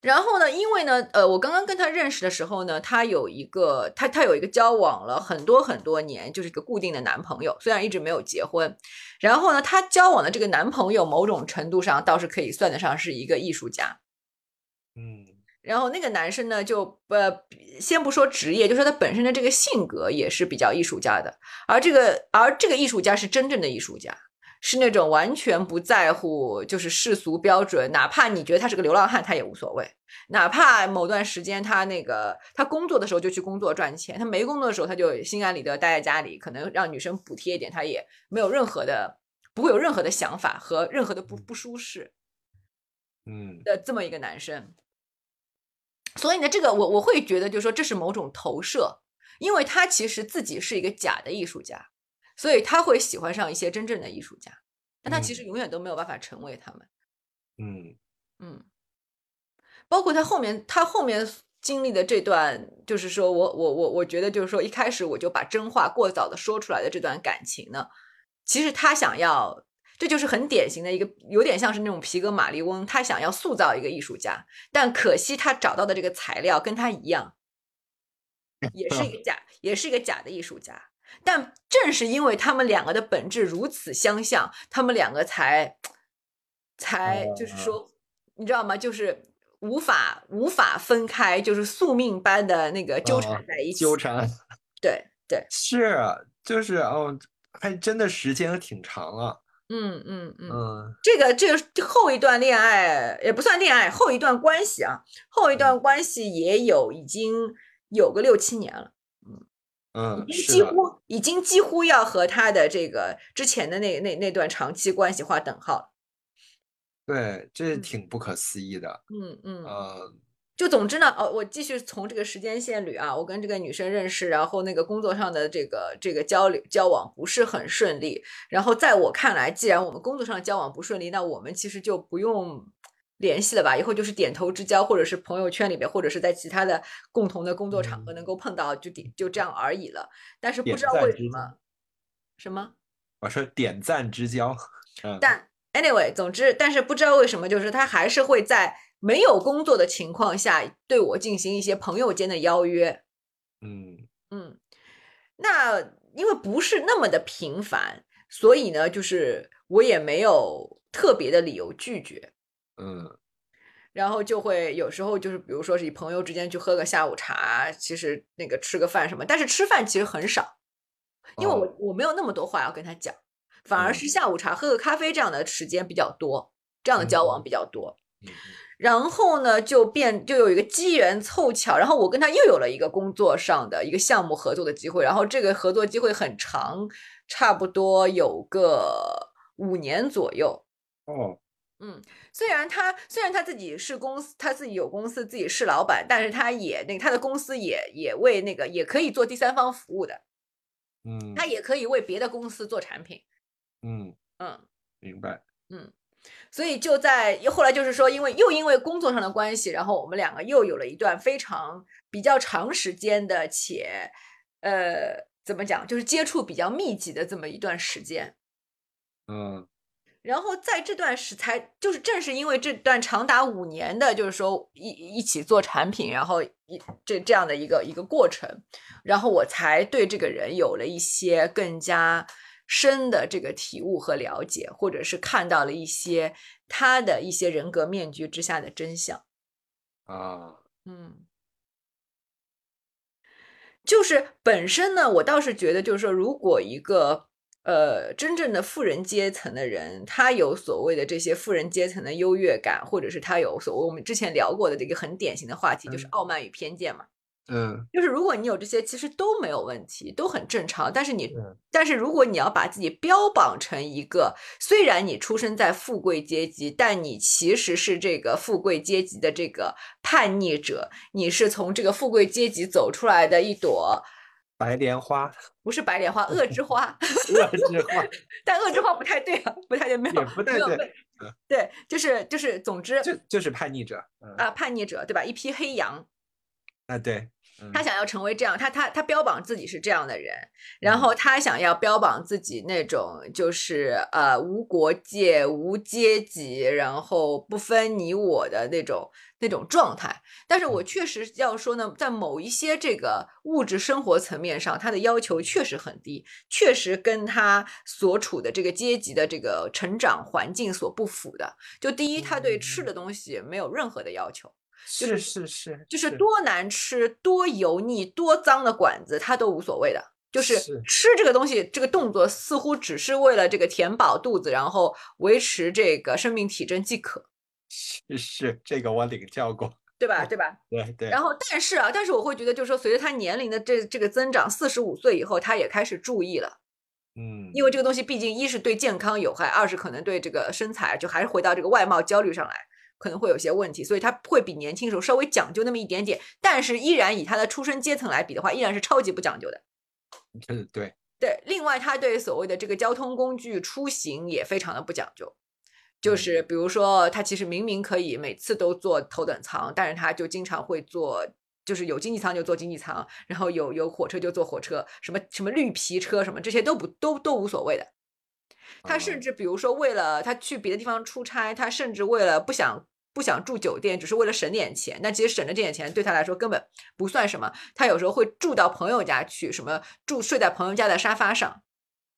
然后呢，因为呢，呃，我刚刚跟他认识的时候呢，他有一个他他有一个交往了很多很多年，就是一个固定的男朋友，虽然一直没有结婚。然后呢，他交往的这个男朋友，某种程度上倒是可以算得上是一个艺术家。嗯然后那个男生呢，就呃，先不说职业，就说他本身的这个性格也是比较艺术家的。而这个而这个艺术家是真正的艺术家，是那种完全不在乎就是世俗标准，哪怕你觉得他是个流浪汉，他也无所谓。哪怕某段时间他那个他工作的时候就去工作赚钱，他没工作的时候他就心安理得待在家里，可能让女生补贴一点，他也没有任何的不会有任何的想法和任何的不不舒适。嗯的这么一个男生。所以呢，这个我我会觉得，就是说这是某种投射，因为他其实自己是一个假的艺术家，所以他会喜欢上一些真正的艺术家，但他其实永远都没有办法成为他们。嗯嗯，包括他后面，他后面经历的这段，就是说我我我我觉得，就是说一开始我就把真话过早的说出来的这段感情呢，其实他想要，这就是很典型的一个，有点像是那种皮格马利翁，他想要塑造一个艺术家，但可惜他找到的这个材料跟他一样，也是一个假，也是一个假的艺术家。但正是因为他们两个的本质如此相像，他们两个才才就是说，你知道吗？就是无法无法分开，就是宿命般的那个纠缠在一起。纠 缠对对，是啊就是哦，还真的时间挺长了。嗯嗯嗯，嗯这个这个后一段恋爱也不算恋爱，后一段关系啊，后一段关系也有已经有个六七年了。嗯，已经几，乎已经几乎要和他的这个之前的那那那段长期关系划等号了。对，这嗯挺不可思议的。嗯嗯，呃就总之呢，哦，我继续从这个时间线捋啊，我跟这个女生认识，然后那个工作上的这个这个交流交往不是很顺利，然后在我看来，既然我们工作上交往不顺利，那我们其实就不用联系了吧，以后就是点头之交，或者是朋友圈里面，或者是在其他的共同的工作场合能够碰到，就点就这样而已了。但是不知道为什么，什么？我说点赞之交。嗯，但 anyway，总之，但是不知道为什么，就是他还是会在没有工作的情况下对我进行一些朋友间的邀约。嗯嗯，那因为不是那么的频繁，所以呢，就是我也没有特别的理由拒绝。嗯。然后就会有时候就是，比如说是以朋友之间去喝个下午茶，其实那个吃个饭什么，但是吃饭其实很少，因为我、哦。我没有那么多话要跟他讲，反而是嗯下午茶喝个咖啡这样的时间比较多，这样的交往嗯比较多。嗯。然后呢，就变就有一个机缘凑巧，然后我跟他又有了一个工作上的一个项目合作的机会，然后这个合作机会很长，差不多有个五年左右。哦，虽然他虽然他自己是公司，他自己有公司，自己是老板，但是他也那他的公司也也为那个也可以做第三方服务的，嗯他也可以为别的公司做产品。嗯，嗯，明白。嗯所以就在后来就是说，因为又因为工作上的关系，然后我们两个又有了一段非常比较长时间的且呃怎么讲，就是接触比较密集的这么一段时间。嗯然后在这段时才就是正是因为这段长达五年的，就是说一一起做产品，然后一这这样的一个一个过程，然后我才对这个人有了一些更加深的这个体悟和了解，或者是看到了一些他的一些人格面具之下的真相。啊，嗯，就是本身呢，我倒是觉得，就是说，如果一个呃真正的富人阶层的人，他有所谓的这些富人阶层的优越感，或者是他有所谓我们之前聊过的这个很典型的话题，就是嗯傲慢与偏见嘛。嗯就是如果你有这些，其实都没有问题，都很正常。但是你，嗯但是如果你要把自己标榜成一个，虽然你出生在富贵阶级，但你其实是这个富贵阶级的这个叛逆者，你是从这个富贵阶级走出来的一朵，白莲花，不是白莲花，恶之花。恶之花 但恶之花不太对啊，不太对，没有也不太对对就是就是，总之就就是叛逆者。嗯啊，叛逆者对吧？一批黑羊。啊，对，他想要成为这样，他他他标榜自己是这样的人，然后他想要标榜自己那种就是呃无国界、无阶级，然后不分你我的那种那种状态。但是我确实要说呢，在某一些这个物质生活层面上，他的要求确实很低，确实跟他所处的这个阶级的这个成长环境所不符的。就第一，他对吃的东西没有任何的要求。是是是，就是多难吃、多油腻、多脏的馆子，他都无所谓的。就是吃这个东西，这个动作似乎只是为了这个填饱肚子，然后维持这个生命体征即可。是是，这个我领教过，对吧？对吧？对对。然后，但是啊，但是我会觉得，就是说，随着他年龄的这这个增长，四十五岁以后，他也开始注意了。嗯，因为这个东西毕竟一是对健康有害，二是可能对这个身材，就还是回到这个外貌焦虑上来。可能会有些问题，所以他会比年轻时候稍微讲究那么一点点，但是依然以他的出身阶层来比的话，依然是超级不讲究的。嗯，对对。另外，他对所谓的这个交通工具出行也非常的不讲究，就是比如说，他其实明明可以每次都坐头等舱，但是他就经常会坐，就是有经济舱就坐经济舱，然后有有火车就坐火车，什么什么绿皮车什么这些都不都都无所谓的。他甚至比如说，为了他去别的地方出差，他甚至为了不想不想住酒店，只是为了省点钱。那其实省着这点钱对他来说根本不算什么。他有时候会住到朋友家去，什么住睡在朋友家的沙发上，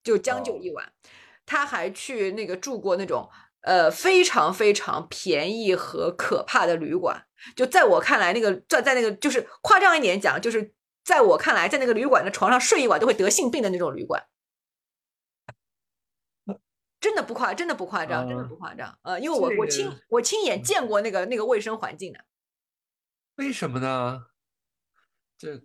就将就一晚。他还去那个住过那种呃非常非常便宜和可怕的旅馆。就在我看来，那个在在那个就是夸张一点讲，就是在我看来，在那个旅馆的床上睡一晚都会得性病的那种旅馆。真的不夸，真的不夸张，真的不夸张。呃，因为我我亲我亲眼见过那个那个卫生环境的。为什么呢？这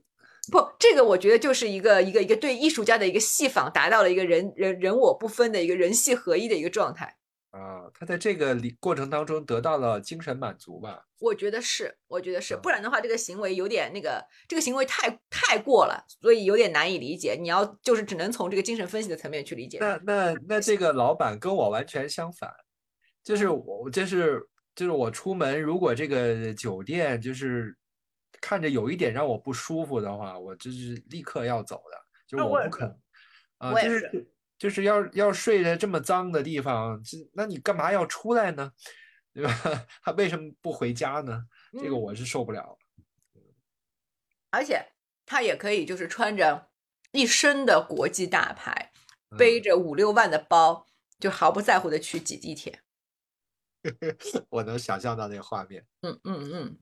不，这个我觉得就是一个一个一个对艺术家的一个戏仿，达到了一个人人人我不分的一个人戏合一的一个状态。啊，他在这个里过程当中得到了精神满足吧？我觉得是，我觉得是，不然的话，这个行为有点那个，这个行为太太过了，所以有点难以理解。你要就是只能从这个精神分析的层面去理解。那那那这个老板跟我完全相反，就是我就是就是我出门，如果这个酒店就是看着有一点让我不舒服的话，我就是立刻要走的，就是我不肯啊，就是。就是要要睡在这么脏的地方，这那你干嘛要出来呢？对吧？他为什么不回家呢？这个我是受不了。而且他也可以就是穿着一身的国际大牌，背着五六万的包，就毫不在乎的去挤地铁。我能想象到那个画面。嗯嗯嗯。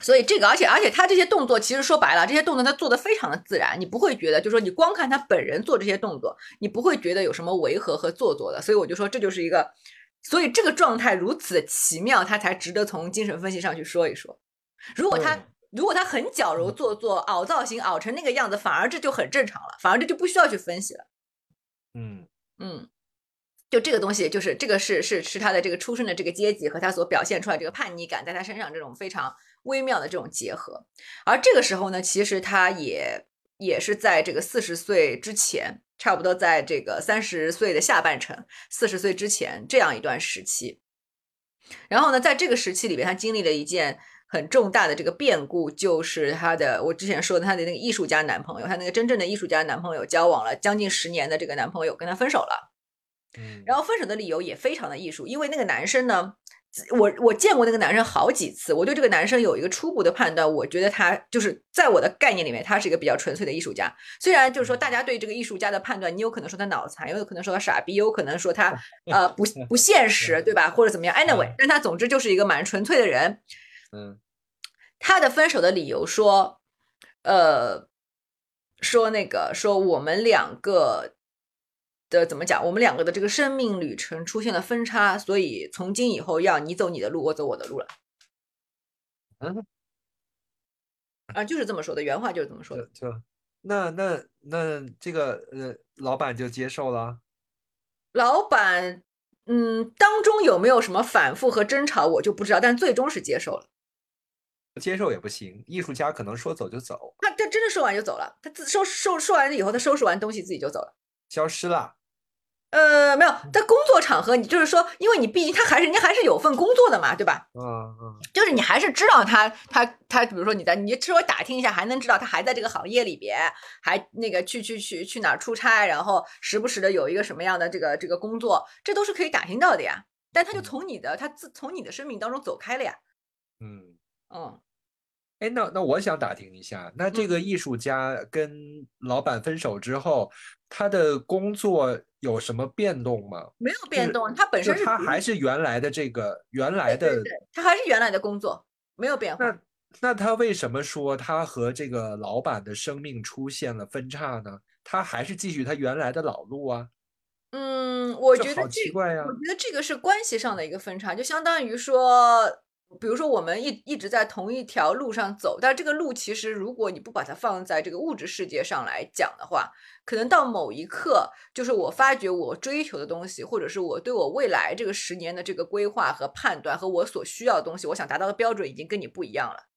所以这个，而且而且他这些动作，其实说白了，这些动作他做的非常的自然，你不会觉得，就说你光看他本人做这些动作，你不会觉得有什么违和和做作的。所以我就说，这就是一个，所以这个状态如此的奇妙，他才值得从精神分析上去说一说。如果他如果他很矫揉做作、凹造型、凹成那个样子，反而这就很正常了，反而这就不需要去分析了。嗯嗯。就这个东西，就是这个是是是他的这个出生的这个阶级和他所表现出来这个叛逆感，在他身上这种非常微妙的这种结合。而这个时候呢，其实他也也是在这个四十岁之前，差不多在这个三十岁的下半程，四十岁之前这样一段时期。然后呢，在这个时期里边，他经历了一件很重大的这个变故，就是他的我之前说的他的那个艺术家男朋友，他那个真正的艺术家男朋友，交往了将近十年的这个男朋友跟他分手了。然后分手的理由也非常的艺术，因为那个男生呢，我我见过那个男生好几次，我对这个男生有一个初步的判断，我觉得他就是在我的概念里面，他是一个比较纯粹的艺术家。虽然就是说大家对这个艺术家的判断，你有可能说他脑残，也有可能说他傻逼，有可能说他 呃不不现 实，对吧？或者怎么样？Anyway，但他总之就是一个蛮纯粹的人。嗯，他的分手的理由说，呃，说那个说我们两个。的怎么讲？我们两个的这个生命旅程出现了分叉，所以从今以后要你走你的路，我走我的路了。嗯，啊，就是这么说的，原话就是这么说的。就那那那这个呃，老板就接受了。老板，嗯，当中有没有什么反复和争吵，我就不知道，但最终是接受了。接受也不行，艺术家可能说走就走。他他真的说完就走了，他自收收说完了以后，他收拾完东西自己就走了，消失了。呃，没有，在工作场合，你就是说，因为你毕竟他还是人家还是有份工作的嘛，对吧？嗯嗯就是你还是知道他他他，比如说你在你稍微打听一下，还能知道他还在这个行业里边，还那个去去去去哪儿出差，然后时不时的有一个什么样的这个这个工作，这都是可以打听到的呀。但他就从你的他自从你的生命当中走开了呀。嗯。嗯，哎，那那我想打听一下，那这个艺术家跟老板分手之后，他的工作有什么变动吗？没有变动，他本身是他还是原来的这个原来的，对对对，他还是原来的工作，没有变化。那那他为什么说他和这个老板的生命出现了分叉呢？他还是继续他原来的老路啊？嗯，我觉得这奇怪呀我。觉得这个是关系上的一个分叉，就相当于说，比如说我们一一直在同一条路上走，但这个路其实如果你不把它放在这个物质世界上来讲的话，可能到某一刻，就是我发觉我追求的东西，或者是我对我未来这个十年的这个规划和判断，和我所需要的东西，我想达到的标准已经跟你不一样了。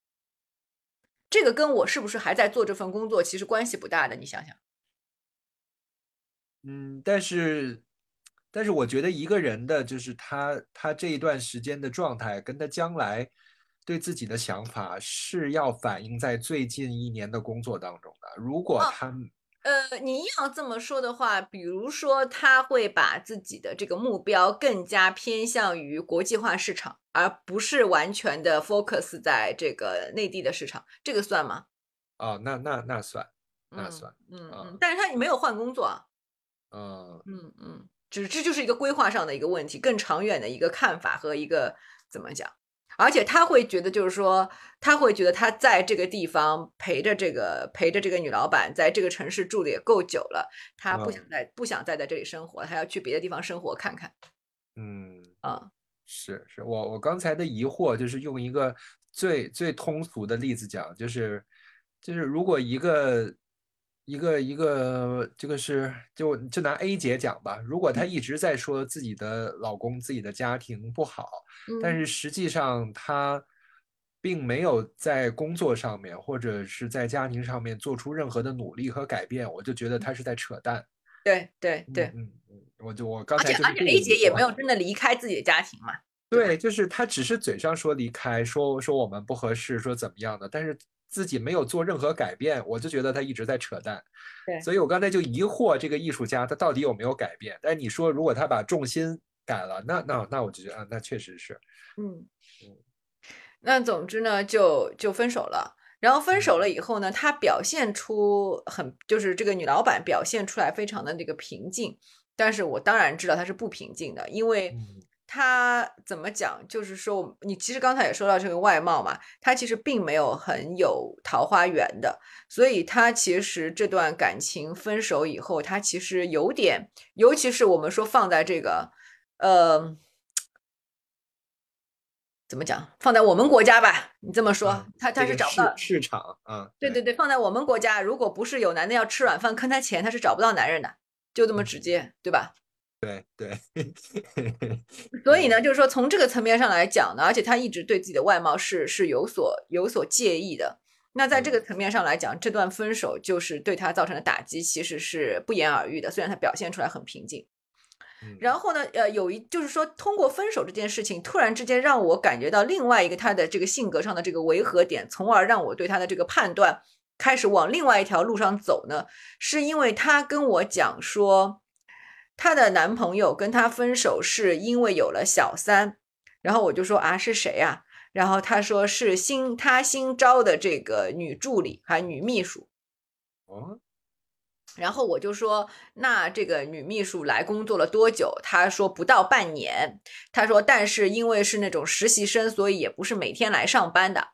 这个跟我是不是还在做这份工作，其实关系不大的，你想想。嗯，但是，但是我觉得一个人的就是他他这一段时间的状态，跟他将来对自己的想法是要反映在最近一年的工作当中的。如果哦他呃，你要这么说的话，比如说他会把自己的这个目标更加偏向于国际化市场，而不是完全的 focus 在这个内地的市场，这个算吗？哦，那那那算，那嗯算，嗯啊嗯，但是他没有换工作啊，嗯嗯嗯，只这就是一个规划上的一个问题，更长远的一个看法和一个怎么讲，而且他会觉得就是说，他会觉得他在这个地方陪着这个陪着这个女老板，在这个城市住的也够久了，他不想嗯再不想再在这里生活，他要去别的地方生活看看嗯，啊。是是，我我刚才的疑惑就是用一个最最通俗的例子讲，就是就是如果一个一个一个这个是就就拿 A 姐讲吧，如果她一直在说自己的老公自己的家庭不好，但嗯。是实际上她并没有在工作上面或者是在家庭上面做出任何的努力和改变，我就觉得她是在扯淡。对对对，嗯。嗯，我就我刚而且而且 A 姐也没有真的离开自己的家庭嘛。对，就是她只是嘴上说离开，说说我们不合适，说怎么样的，但是自己没有做任何改变，我就觉得他一直在扯淡。对所以我刚才就疑惑这个艺术家他到底有没有改变。但你说如果他把重心改了，那那那我就觉得啊，那确实是，嗯嗯，那总之呢，就就分手了。然后分嗯手了以后呢，他表现出很，就是这个女老板表现出来非常的这个平静，但是我当然知道她是不平静的，因为嗯她怎么讲，就是说你其实刚才也说到这个外貌嘛，他其实并没有很有桃花源的，所以他其实这段感情分手以后，他其实有点，尤其是我们说放在这个，呃。怎么讲？放在我们国家吧，你这么说，嗯他他是找不到，市场啊，对对对，放在我们国家，如果不是有男的要吃软饭坑他钱，他是找不到男人的，就这么直接，对吧？对对，所以呢，就是说从这个层面上来讲呢，而且他一直对自己的外貌是是有所有所介意的。那在这个层面上来讲，这段分手就是对他造成的打击，其实是不言而喻的。虽然他表现出来很平静，嗯。然后呢，呃，有一就是说，通过分手这件事情，突然之间让我感觉到另外一个他的这个性格上的这个违和点，从而让我对他的这个判断开始往另外一条路上走呢，是因为他跟我讲说，她的男朋友跟她分手是因为有了小三，然后我就说啊是谁呀、然后她说是新她新招的这个女助理还女秘书，哦，然后我就说，那这个女秘书来工作了多久？她说不到半年。她说，但是因为是那种实习生，所以也不是每天来上班的。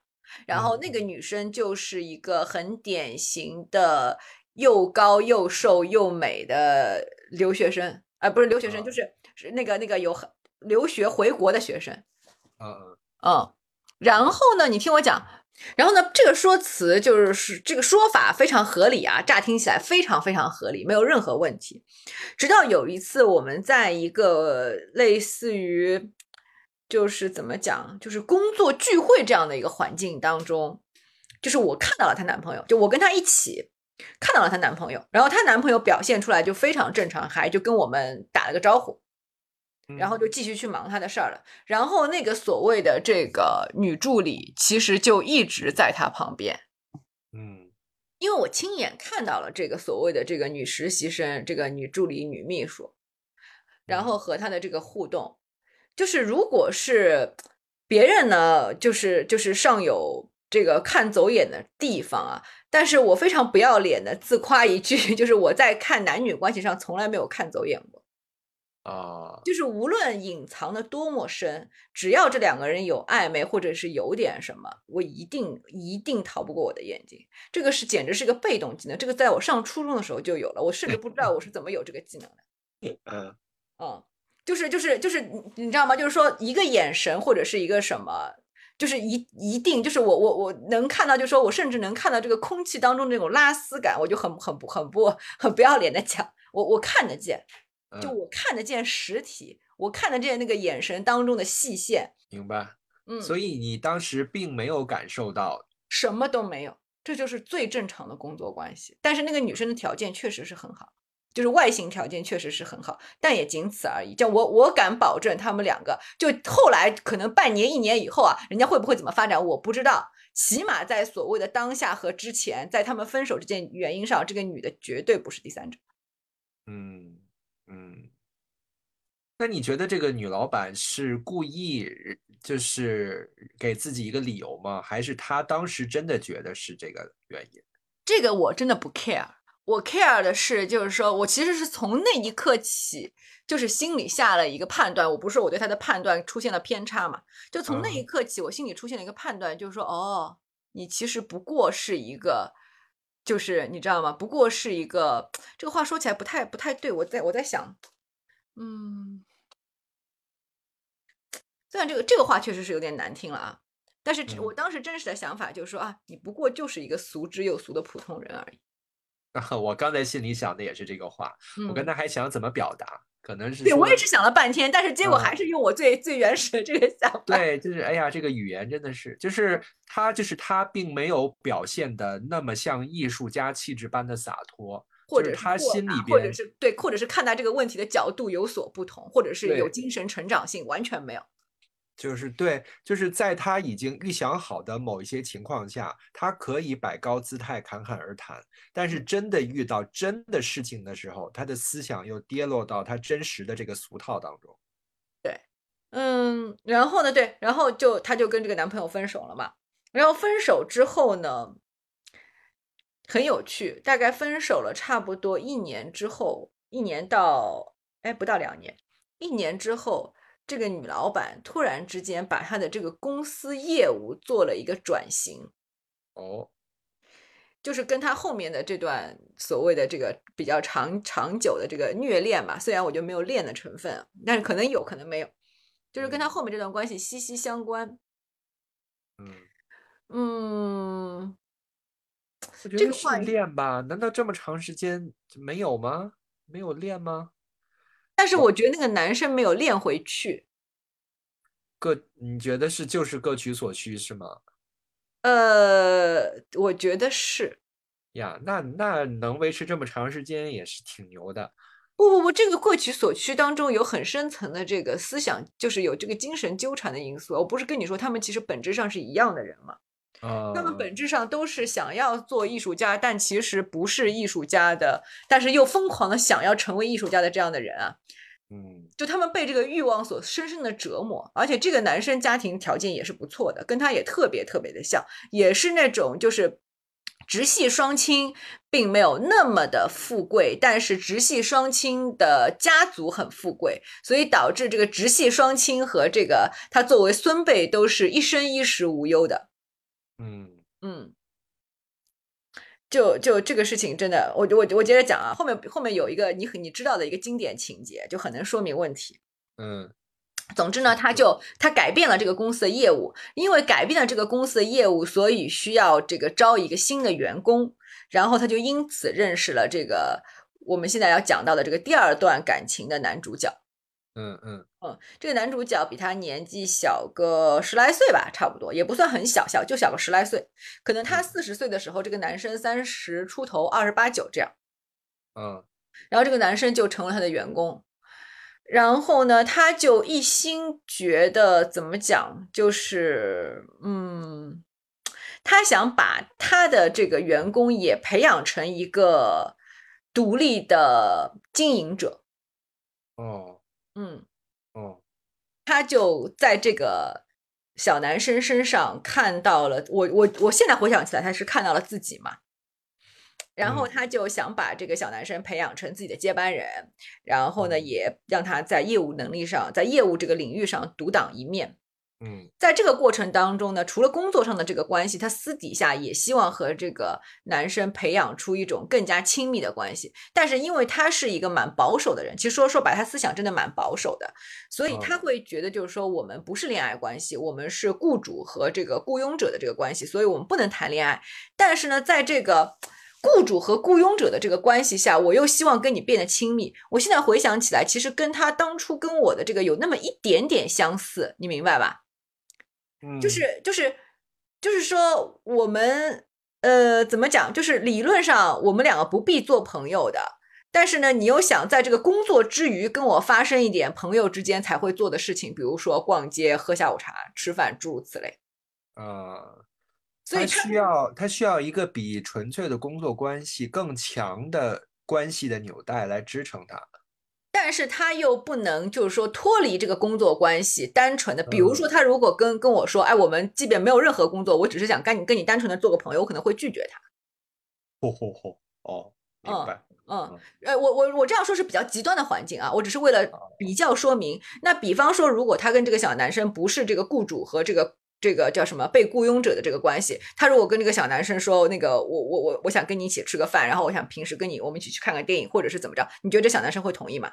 然后那个女生就是一个很典型的又高又瘦又美的留学生，啊、不是留学生，啊就是是那个那个有留学回国的学生。嗯嗯嗯，然后呢，你听我讲，然后呢，这个说辞就是是这个说法非常合理啊，乍听起来非常非常合理，没有任何问题。直到有一次，我们在一个类似于就是怎么讲，就是工作聚会这样的一个环境当中，就是我看到了她男朋友，就我跟她一起，看到了她男朋友，然后她男朋友表现出来就非常正常，还就跟我们打了个招呼，然后就继续去忙他的事儿了。然后那个所谓的这个女助理，其实就一直在她旁边。嗯因为我亲眼看到了这个所谓的这个女实习生、这个女助理、女秘书，然后和她的这个互动，就是如果是别人呢，就是就是尚有这个看走眼的地方啊，但是我非常不要脸的自夸一句，就是我在看男女关系上从来没有看走眼过。啊，就是无论隐藏的多么深，只要这两个人有暧昧或者是有点什么，我一定一定逃不过我的眼睛。这个是简直是个被动技能，这个在我上初中的时候就有了，我甚至不知道我是怎么有这个技能的。嗯嗯，就是就是就是你你知道吗？就是说一个眼神或者是一个什么，就是一一定就是我我我能看到，就是说我甚至能看到这个空气当中那种拉丝感，我就很很不很不很不要脸的讲，我我看得见。就嗯，我看得见实体，我看得见那个眼神当中的细线，明白。嗯，所以你当时并没有感受到，什么都没有，这就是最正常的工作关系。但是那个女生的条件确实是很好，就是外形条件确实是很好，但也仅此而已。就我我敢保证，他们两个就后来可能半年一年以后啊，人家会不会怎么发展我不知道。起码在所谓的当下和之前，在他们分手这件原因上，这个女的绝对不是第三者。嗯嗯。那你觉得这个女老板是故意，就是给自己一个理由吗？还是她当时真的觉得是这个原因？这个我真的不 care，我 care 的是，就是说我其实是从那一刻起，就是心里下了一个判断，我不是说我对他的判断出现了偏差嘛，就从那一嗯刻起，我心里出现了一个判断，就是说，哦，你其实不过是一个，就是你知道吗？不过是一个，这个话说起来不太不太对，我在我在想，嗯，虽然这个这个话确实是有点难听了啊，但是嗯我当时真实的想法就是说啊，你不过就是一个俗之又俗的普通人而已。我刚才心里想的也是这个话，我刚嗯才还想怎么表达，可能是对我也说是想了半天，但是结果还嗯是用我最最原始的这个想法。对，就是哎呀，这个语言真的是，就是他，就是他并没有表现的那么像艺术家气质般的洒脱，或者是他心里边或者是对，或者是看待这个问题的角度有所不同，或者是有精神成长性，完全没有。就是对，就是在他已经预想好的某一些情况下，他可以摆高姿态侃侃而谈，但嗯是真的遇到真的事情的时候，他的思想又跌落到他真实的这个俗套当中。对嗯，然后呢，对，然后就她就跟这个男朋友分手了嘛。然后分手之后呢，很有趣，大概分手了差不多一年之后，一年到哎不到两年，一年之后，这个女老板突然之间把她的这个公司业务做了一个转型。哦，就是跟他后面的这段所谓的这个比较长长久的这个虐恋吧，虽然我就没有恋的成分，但是可能有可能没有，就是跟他后面这段关系息息相关。嗯，嗯，我觉得是这个话练吧？难道这么长时间没有吗？没有练吗？但是我觉得那个男生没有练回去。各你觉得是就是各取所需是吗？呃，我觉得是。呀，那那能维持这么长时间也是挺牛的。不不不，这个各取所需当中有很深层的这个思想，就是有这个精神纠缠的因素。我不是跟你说，他们其实本质上是一样的人吗？啊，他们本质上都是想要做艺术家，但其实不是艺术家的，但是又疯狂的想要成为艺术家的这样的人啊，嗯就他们被这个欲望所深深的折磨，而且这个男生家庭条件也是不错的，跟他也特别特别的像，也是那种就是直系双亲并没有那么的富贵，但是直系双亲的家族很富贵，所以导致这个直系双亲和这个他作为孙辈都是一生衣食无忧的。嗯嗯，就就这个事情真的，我我我接着讲啊，后面后面有一个你很你知道的一个经典情节，就很能说明问题。嗯总之呢，他就他改变了这个公司的业务，因为改变了这个公司的业务，所以需要这个招一个新的员工，然后他就因此认识了这个我们现在要讲到的这个第二段感情的男主角。嗯嗯。嗯，这个男主角比他年纪小个十来岁吧，差不多，也不算很小，小就小个十来岁。可能他嗯。四十岁的时候，这个男生三十出头，二十八九这样。嗯。然后这个男生就成了他的员工，然后呢，他就一心觉得怎么讲，就是嗯，他想把他的这个员工也培养成一个独立的经营者，哦嗯，哦他就在这个小男生身上看到了我我我现在回想起来，他是看到了自己嘛。然后嗯他就想把这个小男生培养成自己的接班人，然后呢，嗯也让他在业务能力上，在业务这个领域上独当一面。嗯在这个过程当中呢，除了工作上的这个关系，他私底下也希望和这个男生培养出一种更加亲密的关系。但是因为他是一个蛮保守的人，其实说说白，他思想真的蛮保守的，所以他哦会觉得就是说我们不是恋爱关系，我们是雇主和这个雇佣者的这个关系，所以我们不能谈恋爱。但是呢，在这个雇主和雇佣者的这个关系下，我又希望跟你变得亲密。我现在回想起来，其实跟他当初跟我的这个有那么一点点相似，你明白吧？嗯，就是就是就是说，我们呃怎么讲？就是理论上我们两个不必做朋友的，但是呢，你又想在这个工作之余跟我发生一点朋友之间才会做的事情，比如说逛街、喝下午茶、吃饭，诸如此类。啊，所以他他需要他需要一个比纯粹的工作关系更强的关系的纽带来支撑他。但是他又不能就是说脱离这个工作关系，单纯的，比如嗯说他如果跟跟我说，哎，我们即便没有任何工作，我只是想跟你跟你单纯的做个朋友，我可能会拒绝他。嚯嚯嚯！哦，明嗯白。嗯嗯，呃，我我我这样说是比较极端的环境啊，我只是为了比较说明。那比方说，如果他跟这个小男生不是这个雇主和这个这个叫什么被雇佣者的这个关系，他如果跟这个小男生说，那个我我我我想跟你一起吃个饭，然后我想平时跟你我们一起去看个电影，或者是怎么着，你觉得这小男生会同意吗？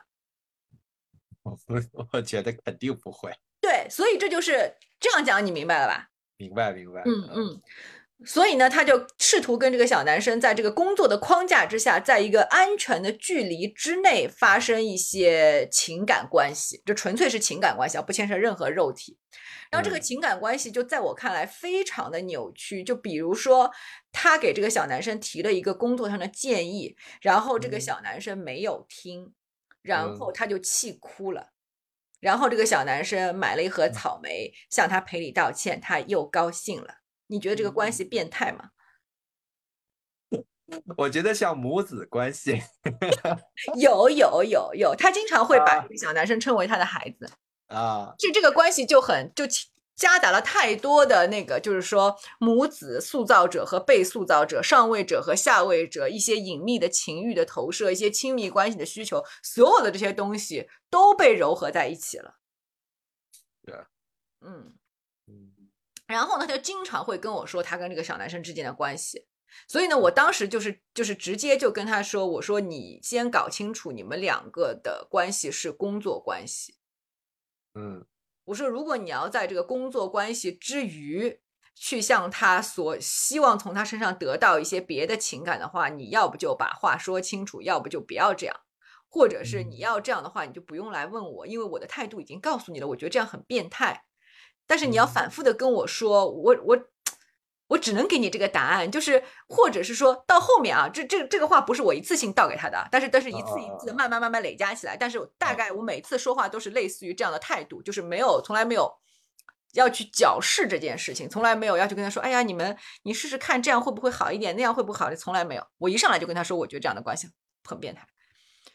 我 我觉得肯定不会。对，所以这就是这样讲，你明白了吧？明白明白。嗯嗯。所以呢，他就试图跟这个小男生在这个工作的框架之下，在一个安全的距离之内发生一些情感关系，就纯粹是情感关系啊，不牵涉任何肉体。然后这个嗯情感关系就在我看来非常的扭曲，就比如说他给这个小男生提了一个工作上的建议，然后这个嗯小男生没有听，然嗯后他就气哭了。然后这个小男生买了一盒草莓，向他赔礼道歉，他又高兴了。你觉得这个关系变态吗？我觉得像母子关系。有有有有，他经常会把啊这个小男生称为他的孩子，啊，就这个关系就很就夹杂了太多的那个，就是说母子塑造者和被塑造者、上位者和下位者一些隐秘的情欲的投射、一些亲密关系的需求，所有的这些东西都被糅合在一起了。对，嗯。嗯然后呢，他就经常会跟我说他跟这个小男生之间的关系，所以呢，我当时就是就是直接就跟他说，我说你先搞清楚你们两个的关系是工作关系。嗯我说，如果你要在这个工作关系之余去向他所希望从他身上得到一些别的情感的话，你要不就把话说清楚，要不就不要这样。或者是你嗯要这样的话，你就不用来问我，因为我的态度已经告诉你了，我觉得这样很变态。但是你要嗯反复的跟我说，我我我只能给你这个答案，就是或者是说到后面啊，这这这个话不是我一次性倒给他的，但是但是一次一次的慢慢慢慢累加起来，但是大概我每次说话都是类似于这样的态度，就是没有从来没有要去矫饰这件事情，从来没有要去跟他说，哎呀，你们你试试看这样会不会好一点，那样会不会好？从来没有，我一上来就跟他说，我觉得这样的关系很变态。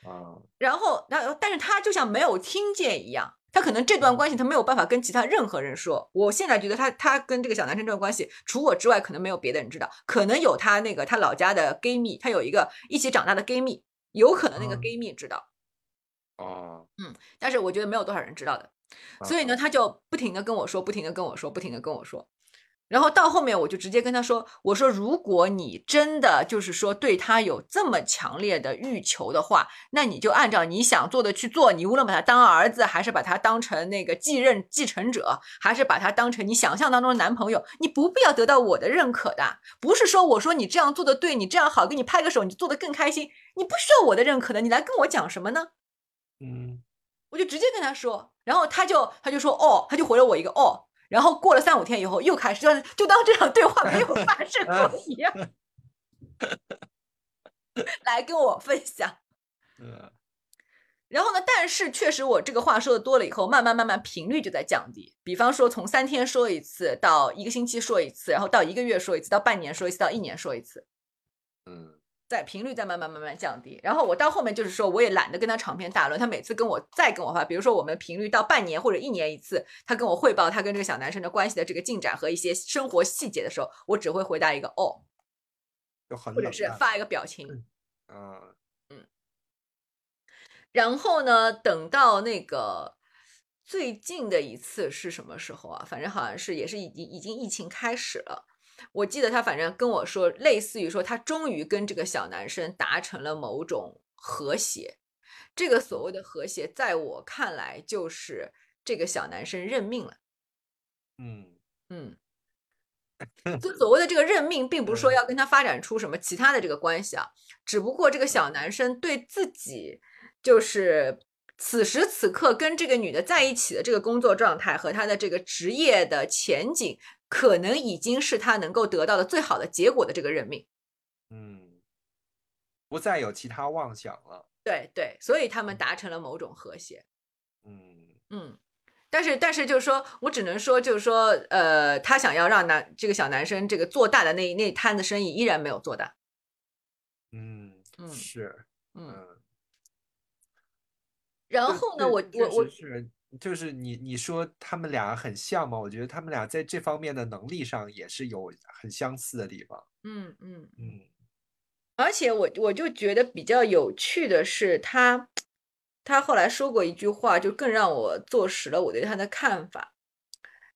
啊，然后，然后，但是他就像没有听见一样，他可能这段关系他没有办法跟其他任何人说。我现在觉得他他跟这个小男生这段关系，除我之外，可能没有别的人知道，可能有他那个他老家的 gay 蜜，他有一个一起长大的 gay 蜜，有可能那个嗯 gay 蜜知道，哦，嗯但是我觉得没有多少人知道的。所以呢，他就不停的跟我说，不停的跟我说，不停的跟我说。然后到后面，我就直接跟他说：“我说，如果你真的就是说对他有这么强烈的欲求的话，那你就按照你想做的去做。你无论把他当儿子，还是把他当成那个继任继承者，还是把他当成你想象当中的男朋友，你不必要得到我的认可的。不是说我说你这样做的对，你这样好，给你拍个手，你做的更开心，你不需要我的认可的。你来跟我讲什么呢？嗯我就直接跟他说，然后他就他就说哦，他就回了我一个哦，然后过了三五天以后又开始就就当这场对话没有发生过 一样，来跟我分享。嗯然后呢，但是确实我这个话说的多了以后，慢慢慢慢频率就在降低。比方说从三天说一次到一个星期说一次，然后到一个月说一次，到半年说一次，到一年说一次。嗯在频率在慢慢慢慢降低，然后我到后面就是说，我也懒得跟他长篇大论。他每次跟我再跟我发，比如说我们频率到半年或者一年一次，他跟我汇报他跟这个小男生的关系的这个进展和一些生活细节的时候，我只会回答一个哦，就很或者是发一个表情。嗯然后呢，等到那个最近的一次是什么时候啊？反正好像是也是已经已经疫情开始了。我记得他反正跟我说，类似于说他终于跟这个小男生达成了某种和谐。这个所谓的和谐，在我看来就是这个小男生认命了。嗯嗯，就所谓的这个认命，并不是说嗯要跟他发展出什么其他的这个关系啊，只不过这个小男生对自己就是此时此刻跟这个女的在一起的这个工作状态和他的这个职业的前景，可能已经是他能够得到的最好的结果的这个任命。嗯，不再有其他妄想了。对对，所以他们达成了某种和谐。嗯嗯，但是但是就是说我只能说就是说，呃，他想要让男这个小男生这个做大的那那摊子生意依然没有做大。嗯嗯是嗯，然后呢，我我我是就是你你说他们俩很像吗？我觉得他们俩在这方面的能力上也是有很相似的地方。嗯嗯，嗯而且我我就觉得比较有趣的是他，他后来说过一句话，就更让我坐实了我对他的看法。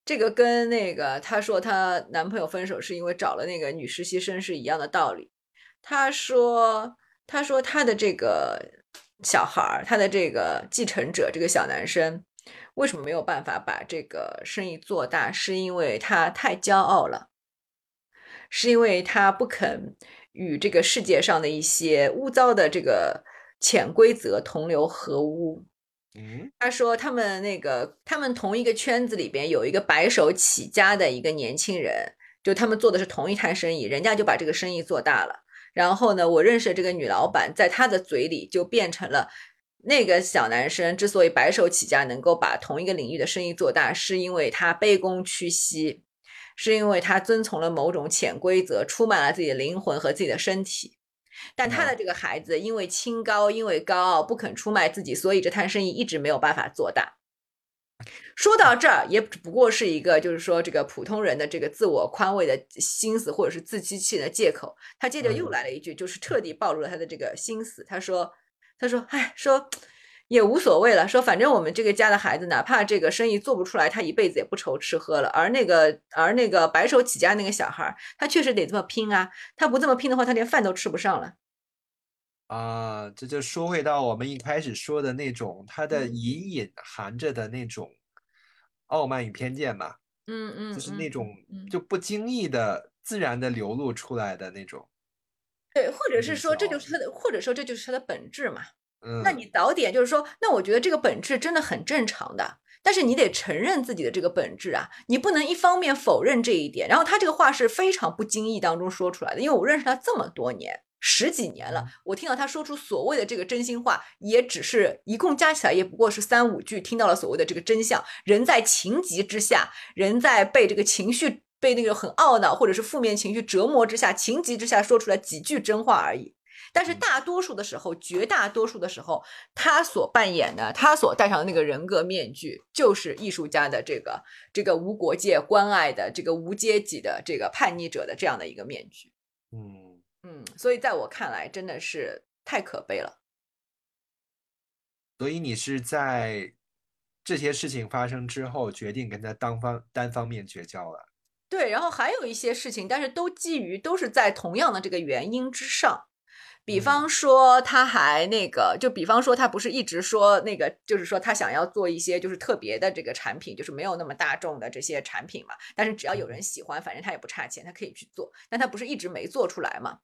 这个跟那个她说她男朋友分手是因为找了那个女实习生是一样的道理。她说，她说她的这个小孩儿，他的这个继承者，这个小男生，为什么没有办法把这个生意做大？是因为他太骄傲了，是因为他不肯与这个世界上的一些污糟的这个潜规则同流合污。嗯他说他们那个他们同一个圈子里边有一个白手起家的一个年轻人，就他们做的是同一摊生意，人家就把这个生意做大了。然后呢，我认识的这个女老板，在她的嘴里就变成了那个小男生之所以白手起家，能够把同一个领域的生意做大，是因为他卑躬屈膝，是因为他遵从了某种潜规则，出卖了自己的灵魂和自己的身体。但他的这个孩子因为清高，因为高傲，不肯出卖自己，所以这摊生意一直没有办法做大。说到这儿，也只不过是一个，就是说这个普通人的这个自我宽慰的心思，或者是自欺欺人的借口。他接着又嗯来了一句，就是彻底暴露了他的这个心思。他说：“他说，哎，说也无所谓了，说反正我们这个家的孩子，哪怕这个生意做不出来，他一辈子也不愁吃喝了。而那个，而那个白手起家那个小孩儿，他确实得这么拼啊，他不这么拼的话，他连饭都吃不上了。啊，这就说回到我们一开始说的那种，它的嗯隐隐含着的那种傲慢与偏见吧，嗯嗯，就是嗯那种嗯就不经意的、自然的流露出来的那种。对，或者是比说这就较是他的，或者说这就是他的本质嘛。嗯，那你早点就是说，那我觉得这个本质真的很正常的，但是你得承认自己的这个本质啊，你不能一方面否认这一点。然后他这个话是非常不经意当中说出来的，因为我认识他这么多年，十几年了，我听到他说出所谓的这个真心话，也只是一共加起来也不过是三五句，听到了所谓的这个真相。人在情急之下，人在被这个情绪。被那个很懊恼或者是负面情绪折磨之下，情急之下说出来几句真话而已。但是嗯大多数的时候，绝大多数的时候，他所扮演的，他所戴上的那个人格面具，就是艺术家的这个这个无国界关爱的这个无阶级的这个叛逆者的这样的一个面具。嗯，嗯，所以在我看来，真的是太可悲了。所以你是在这些事情发生之后，决定跟他单方单方面绝交了。对，然后还有一些事情，但是都基于都是在同样的这个原因之上。比嗯方说，他还那个，就比方说，他不是一直说那个，就是说他想要做一些就是特别的这个产品，就是没有那么大众的这些产品嘛。但是只要有人喜欢，反正他也不差钱，他可以去做。但他不是一直没做出来嘛？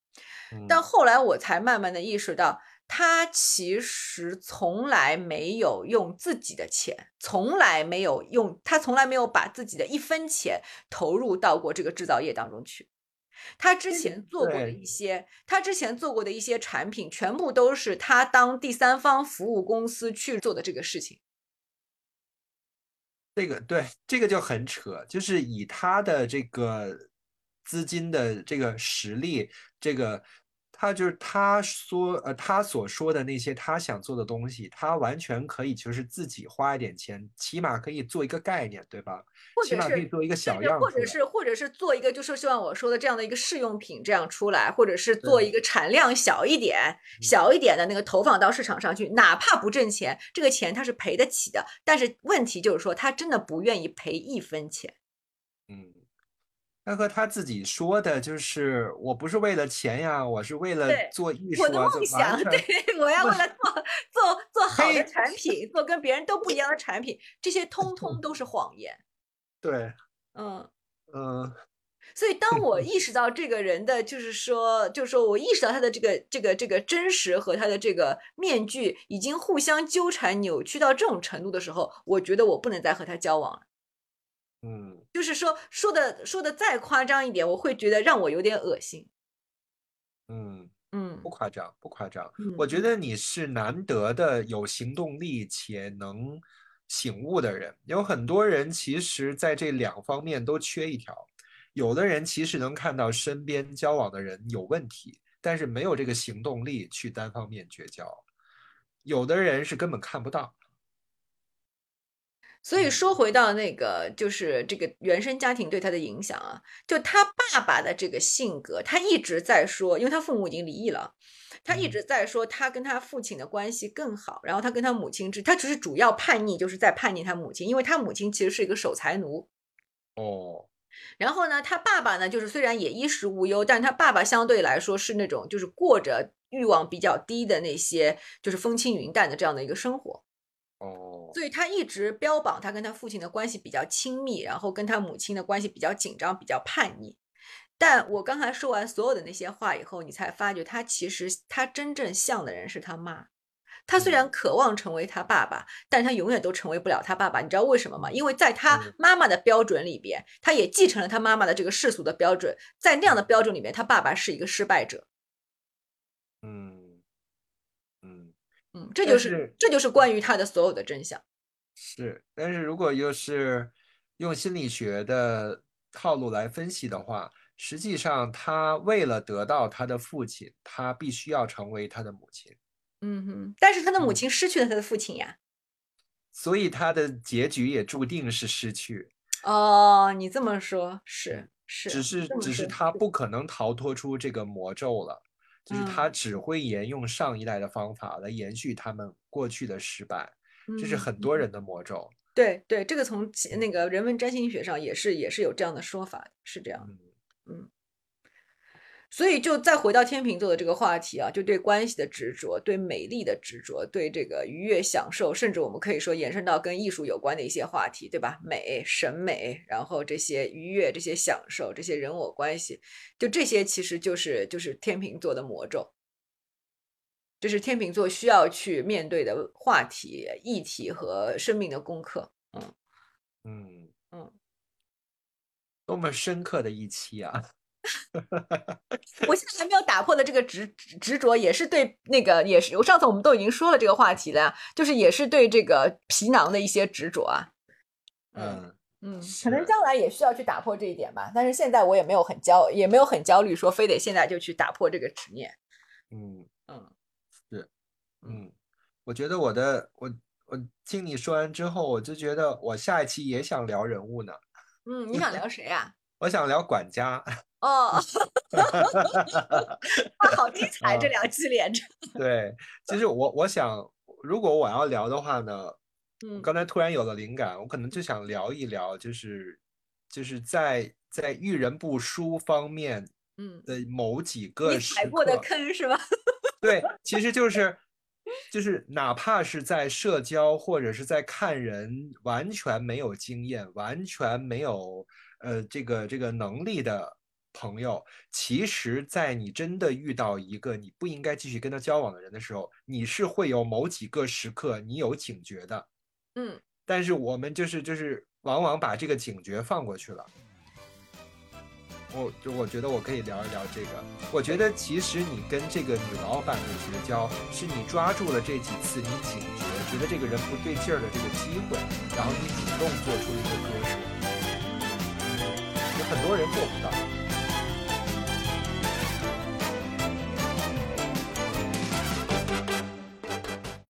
嗯但后来我才慢慢的意识到，他其实从来没有用自己的钱，从来没有用，他从来没有把自己的一分钱投入到过这个制造业当中去。他之前做过的一些，他之前做过的一些产品，全部都是他当第三方服务公司去做的这个事情。这个对，这个就很扯，就是以他的这个资金的这个实力，这个。他就是他说，呃，他所说的那些他想做的东西，他完全可以就是自己花一点钱，起码可以做一个概念，对吧？起码可以做一个小样或者是或者是做一个，就是像我说的这样的一个试用品这样出来，或者是做一个产量小一点、小一点的那个投放到市场上去，哪怕不挣钱，这个钱他是赔得起的。但是问题就是说，他真的不愿意赔一分钱。嗯。他和他自己说的就是，我不是为了钱呀，我是为了做艺术。我的梦想，对，我要为了做做做好的产品，做跟别人都不一样的产品，这些 通通都是谎言。对，嗯嗯。所以当我意 识到这个人的，就是说，就是说我意识到他的这个这个这个真实和他的这个面具已经互相纠缠、扭曲到这种程度的时候，我觉得我不能再和他交往了。嗯，就是说说的说的再夸张一点，我会觉得让我有点恶心。嗯嗯，不夸张，不夸张。我觉得你是难得的有行动力且能醒悟的人。有很多人其实在这两方面都缺一条。有的人其实能看到身边交往的人有问题，但是没有这个行动力去单方面绝交。有的人是根本看不到。所以说回到那个，就是这个原生家庭对他的影响啊，就他爸爸的这个性格，他一直在说，因为他父母已经离异了，他一直在说他跟他父亲的关系更好，然后他跟他母亲之，他只是主要叛逆，就是在叛逆他母亲，因为他母亲其实是一个守财奴。哦，然后呢，他爸爸呢，就是虽然也衣食无忧，但他爸爸相对来说是那种就是过着欲望比较低的那些，就是风轻云淡的这样的一个生活。哦，所以他一直标榜他跟他父亲的关系比较亲密，然后跟他母亲的关系比较紧张、比较叛逆。但我刚才说完所有的那些话以后，你才发觉他其实他真正像的人是他妈。他虽然渴望成为他爸爸，但他永远都成为不了他爸爸。你知道为什么吗？因为在他妈妈的标准里边，他也继承了他妈妈的这个世俗的标准，在那样的标准里面，他爸爸是一个失败者。嗯。嗯，这就是这就是关于他的所有的真相。是，但是如果又是用心理学的套路来分析的话，实际上他为了得到他的父亲，他必须要成为他的母亲。嗯哼，但是他的母亲失去了他的父亲呀，所以他的结局也注定是失去。哦，你这么说，是是，只是只是他不可能逃脱出这个魔咒了。就是他只会沿用上一代的方法来延续他们过去的失败，这是很多人的魔咒。对对，这个从那个人文占星学上也是也是有这样的说法，是这样。嗯。所以，就再回到天秤座的这个话题啊，就对关系的执着，对美丽的执着，对这个愉悦享受，甚至我们可以说延伸到跟艺术有关的一些话题，对吧？美、审美，然后这些愉悦、这些享受、这些人我关系，就这些其实就是就是天秤座的魔咒，这是天秤座需要去面对的话题、议题和生命的功课。嗯嗯嗯，多么深刻的一期啊！我现在还没有打破的这个执执着，也是对那个，也是我上次我们都已经说了这个话题了，就是也是对这个皮囊的一些执着啊。嗯嗯，可能将来也需要去打破这一点吧。但是现在我也没有很焦，也没有很焦虑，说非得现在就去打破这个执念。嗯嗯，是，嗯，我觉得我的我我听你说完之后，我就觉得我下一期也想聊人物呢。嗯，你想聊 谁啊？我想聊管家。哦，好精彩！这两期连着。对，其实我我想，如果我要聊的话呢，嗯，刚才突然有了灵感，我可能就想聊一聊，就是就是在在遇人不淑方面，嗯的某几个踩过的坑是吧？对，其实就是就是哪怕是在社交或者是在看人，完全没有经验，完全没有呃这个这个能力的。朋友，其实，在你真的遇到一个你不应该继续跟他交往的人的时候，你是会有某几个时刻你有警觉的。嗯，但是我们就是就是往往把这个警觉放过去了。我就我觉得我可以聊一聊这个。我觉得其实你跟这个女老板的绝交，是你抓住了这几次你警觉，觉得这个人不对劲儿的这个机会，然后你主动做出一个割舍。有很多人做不到。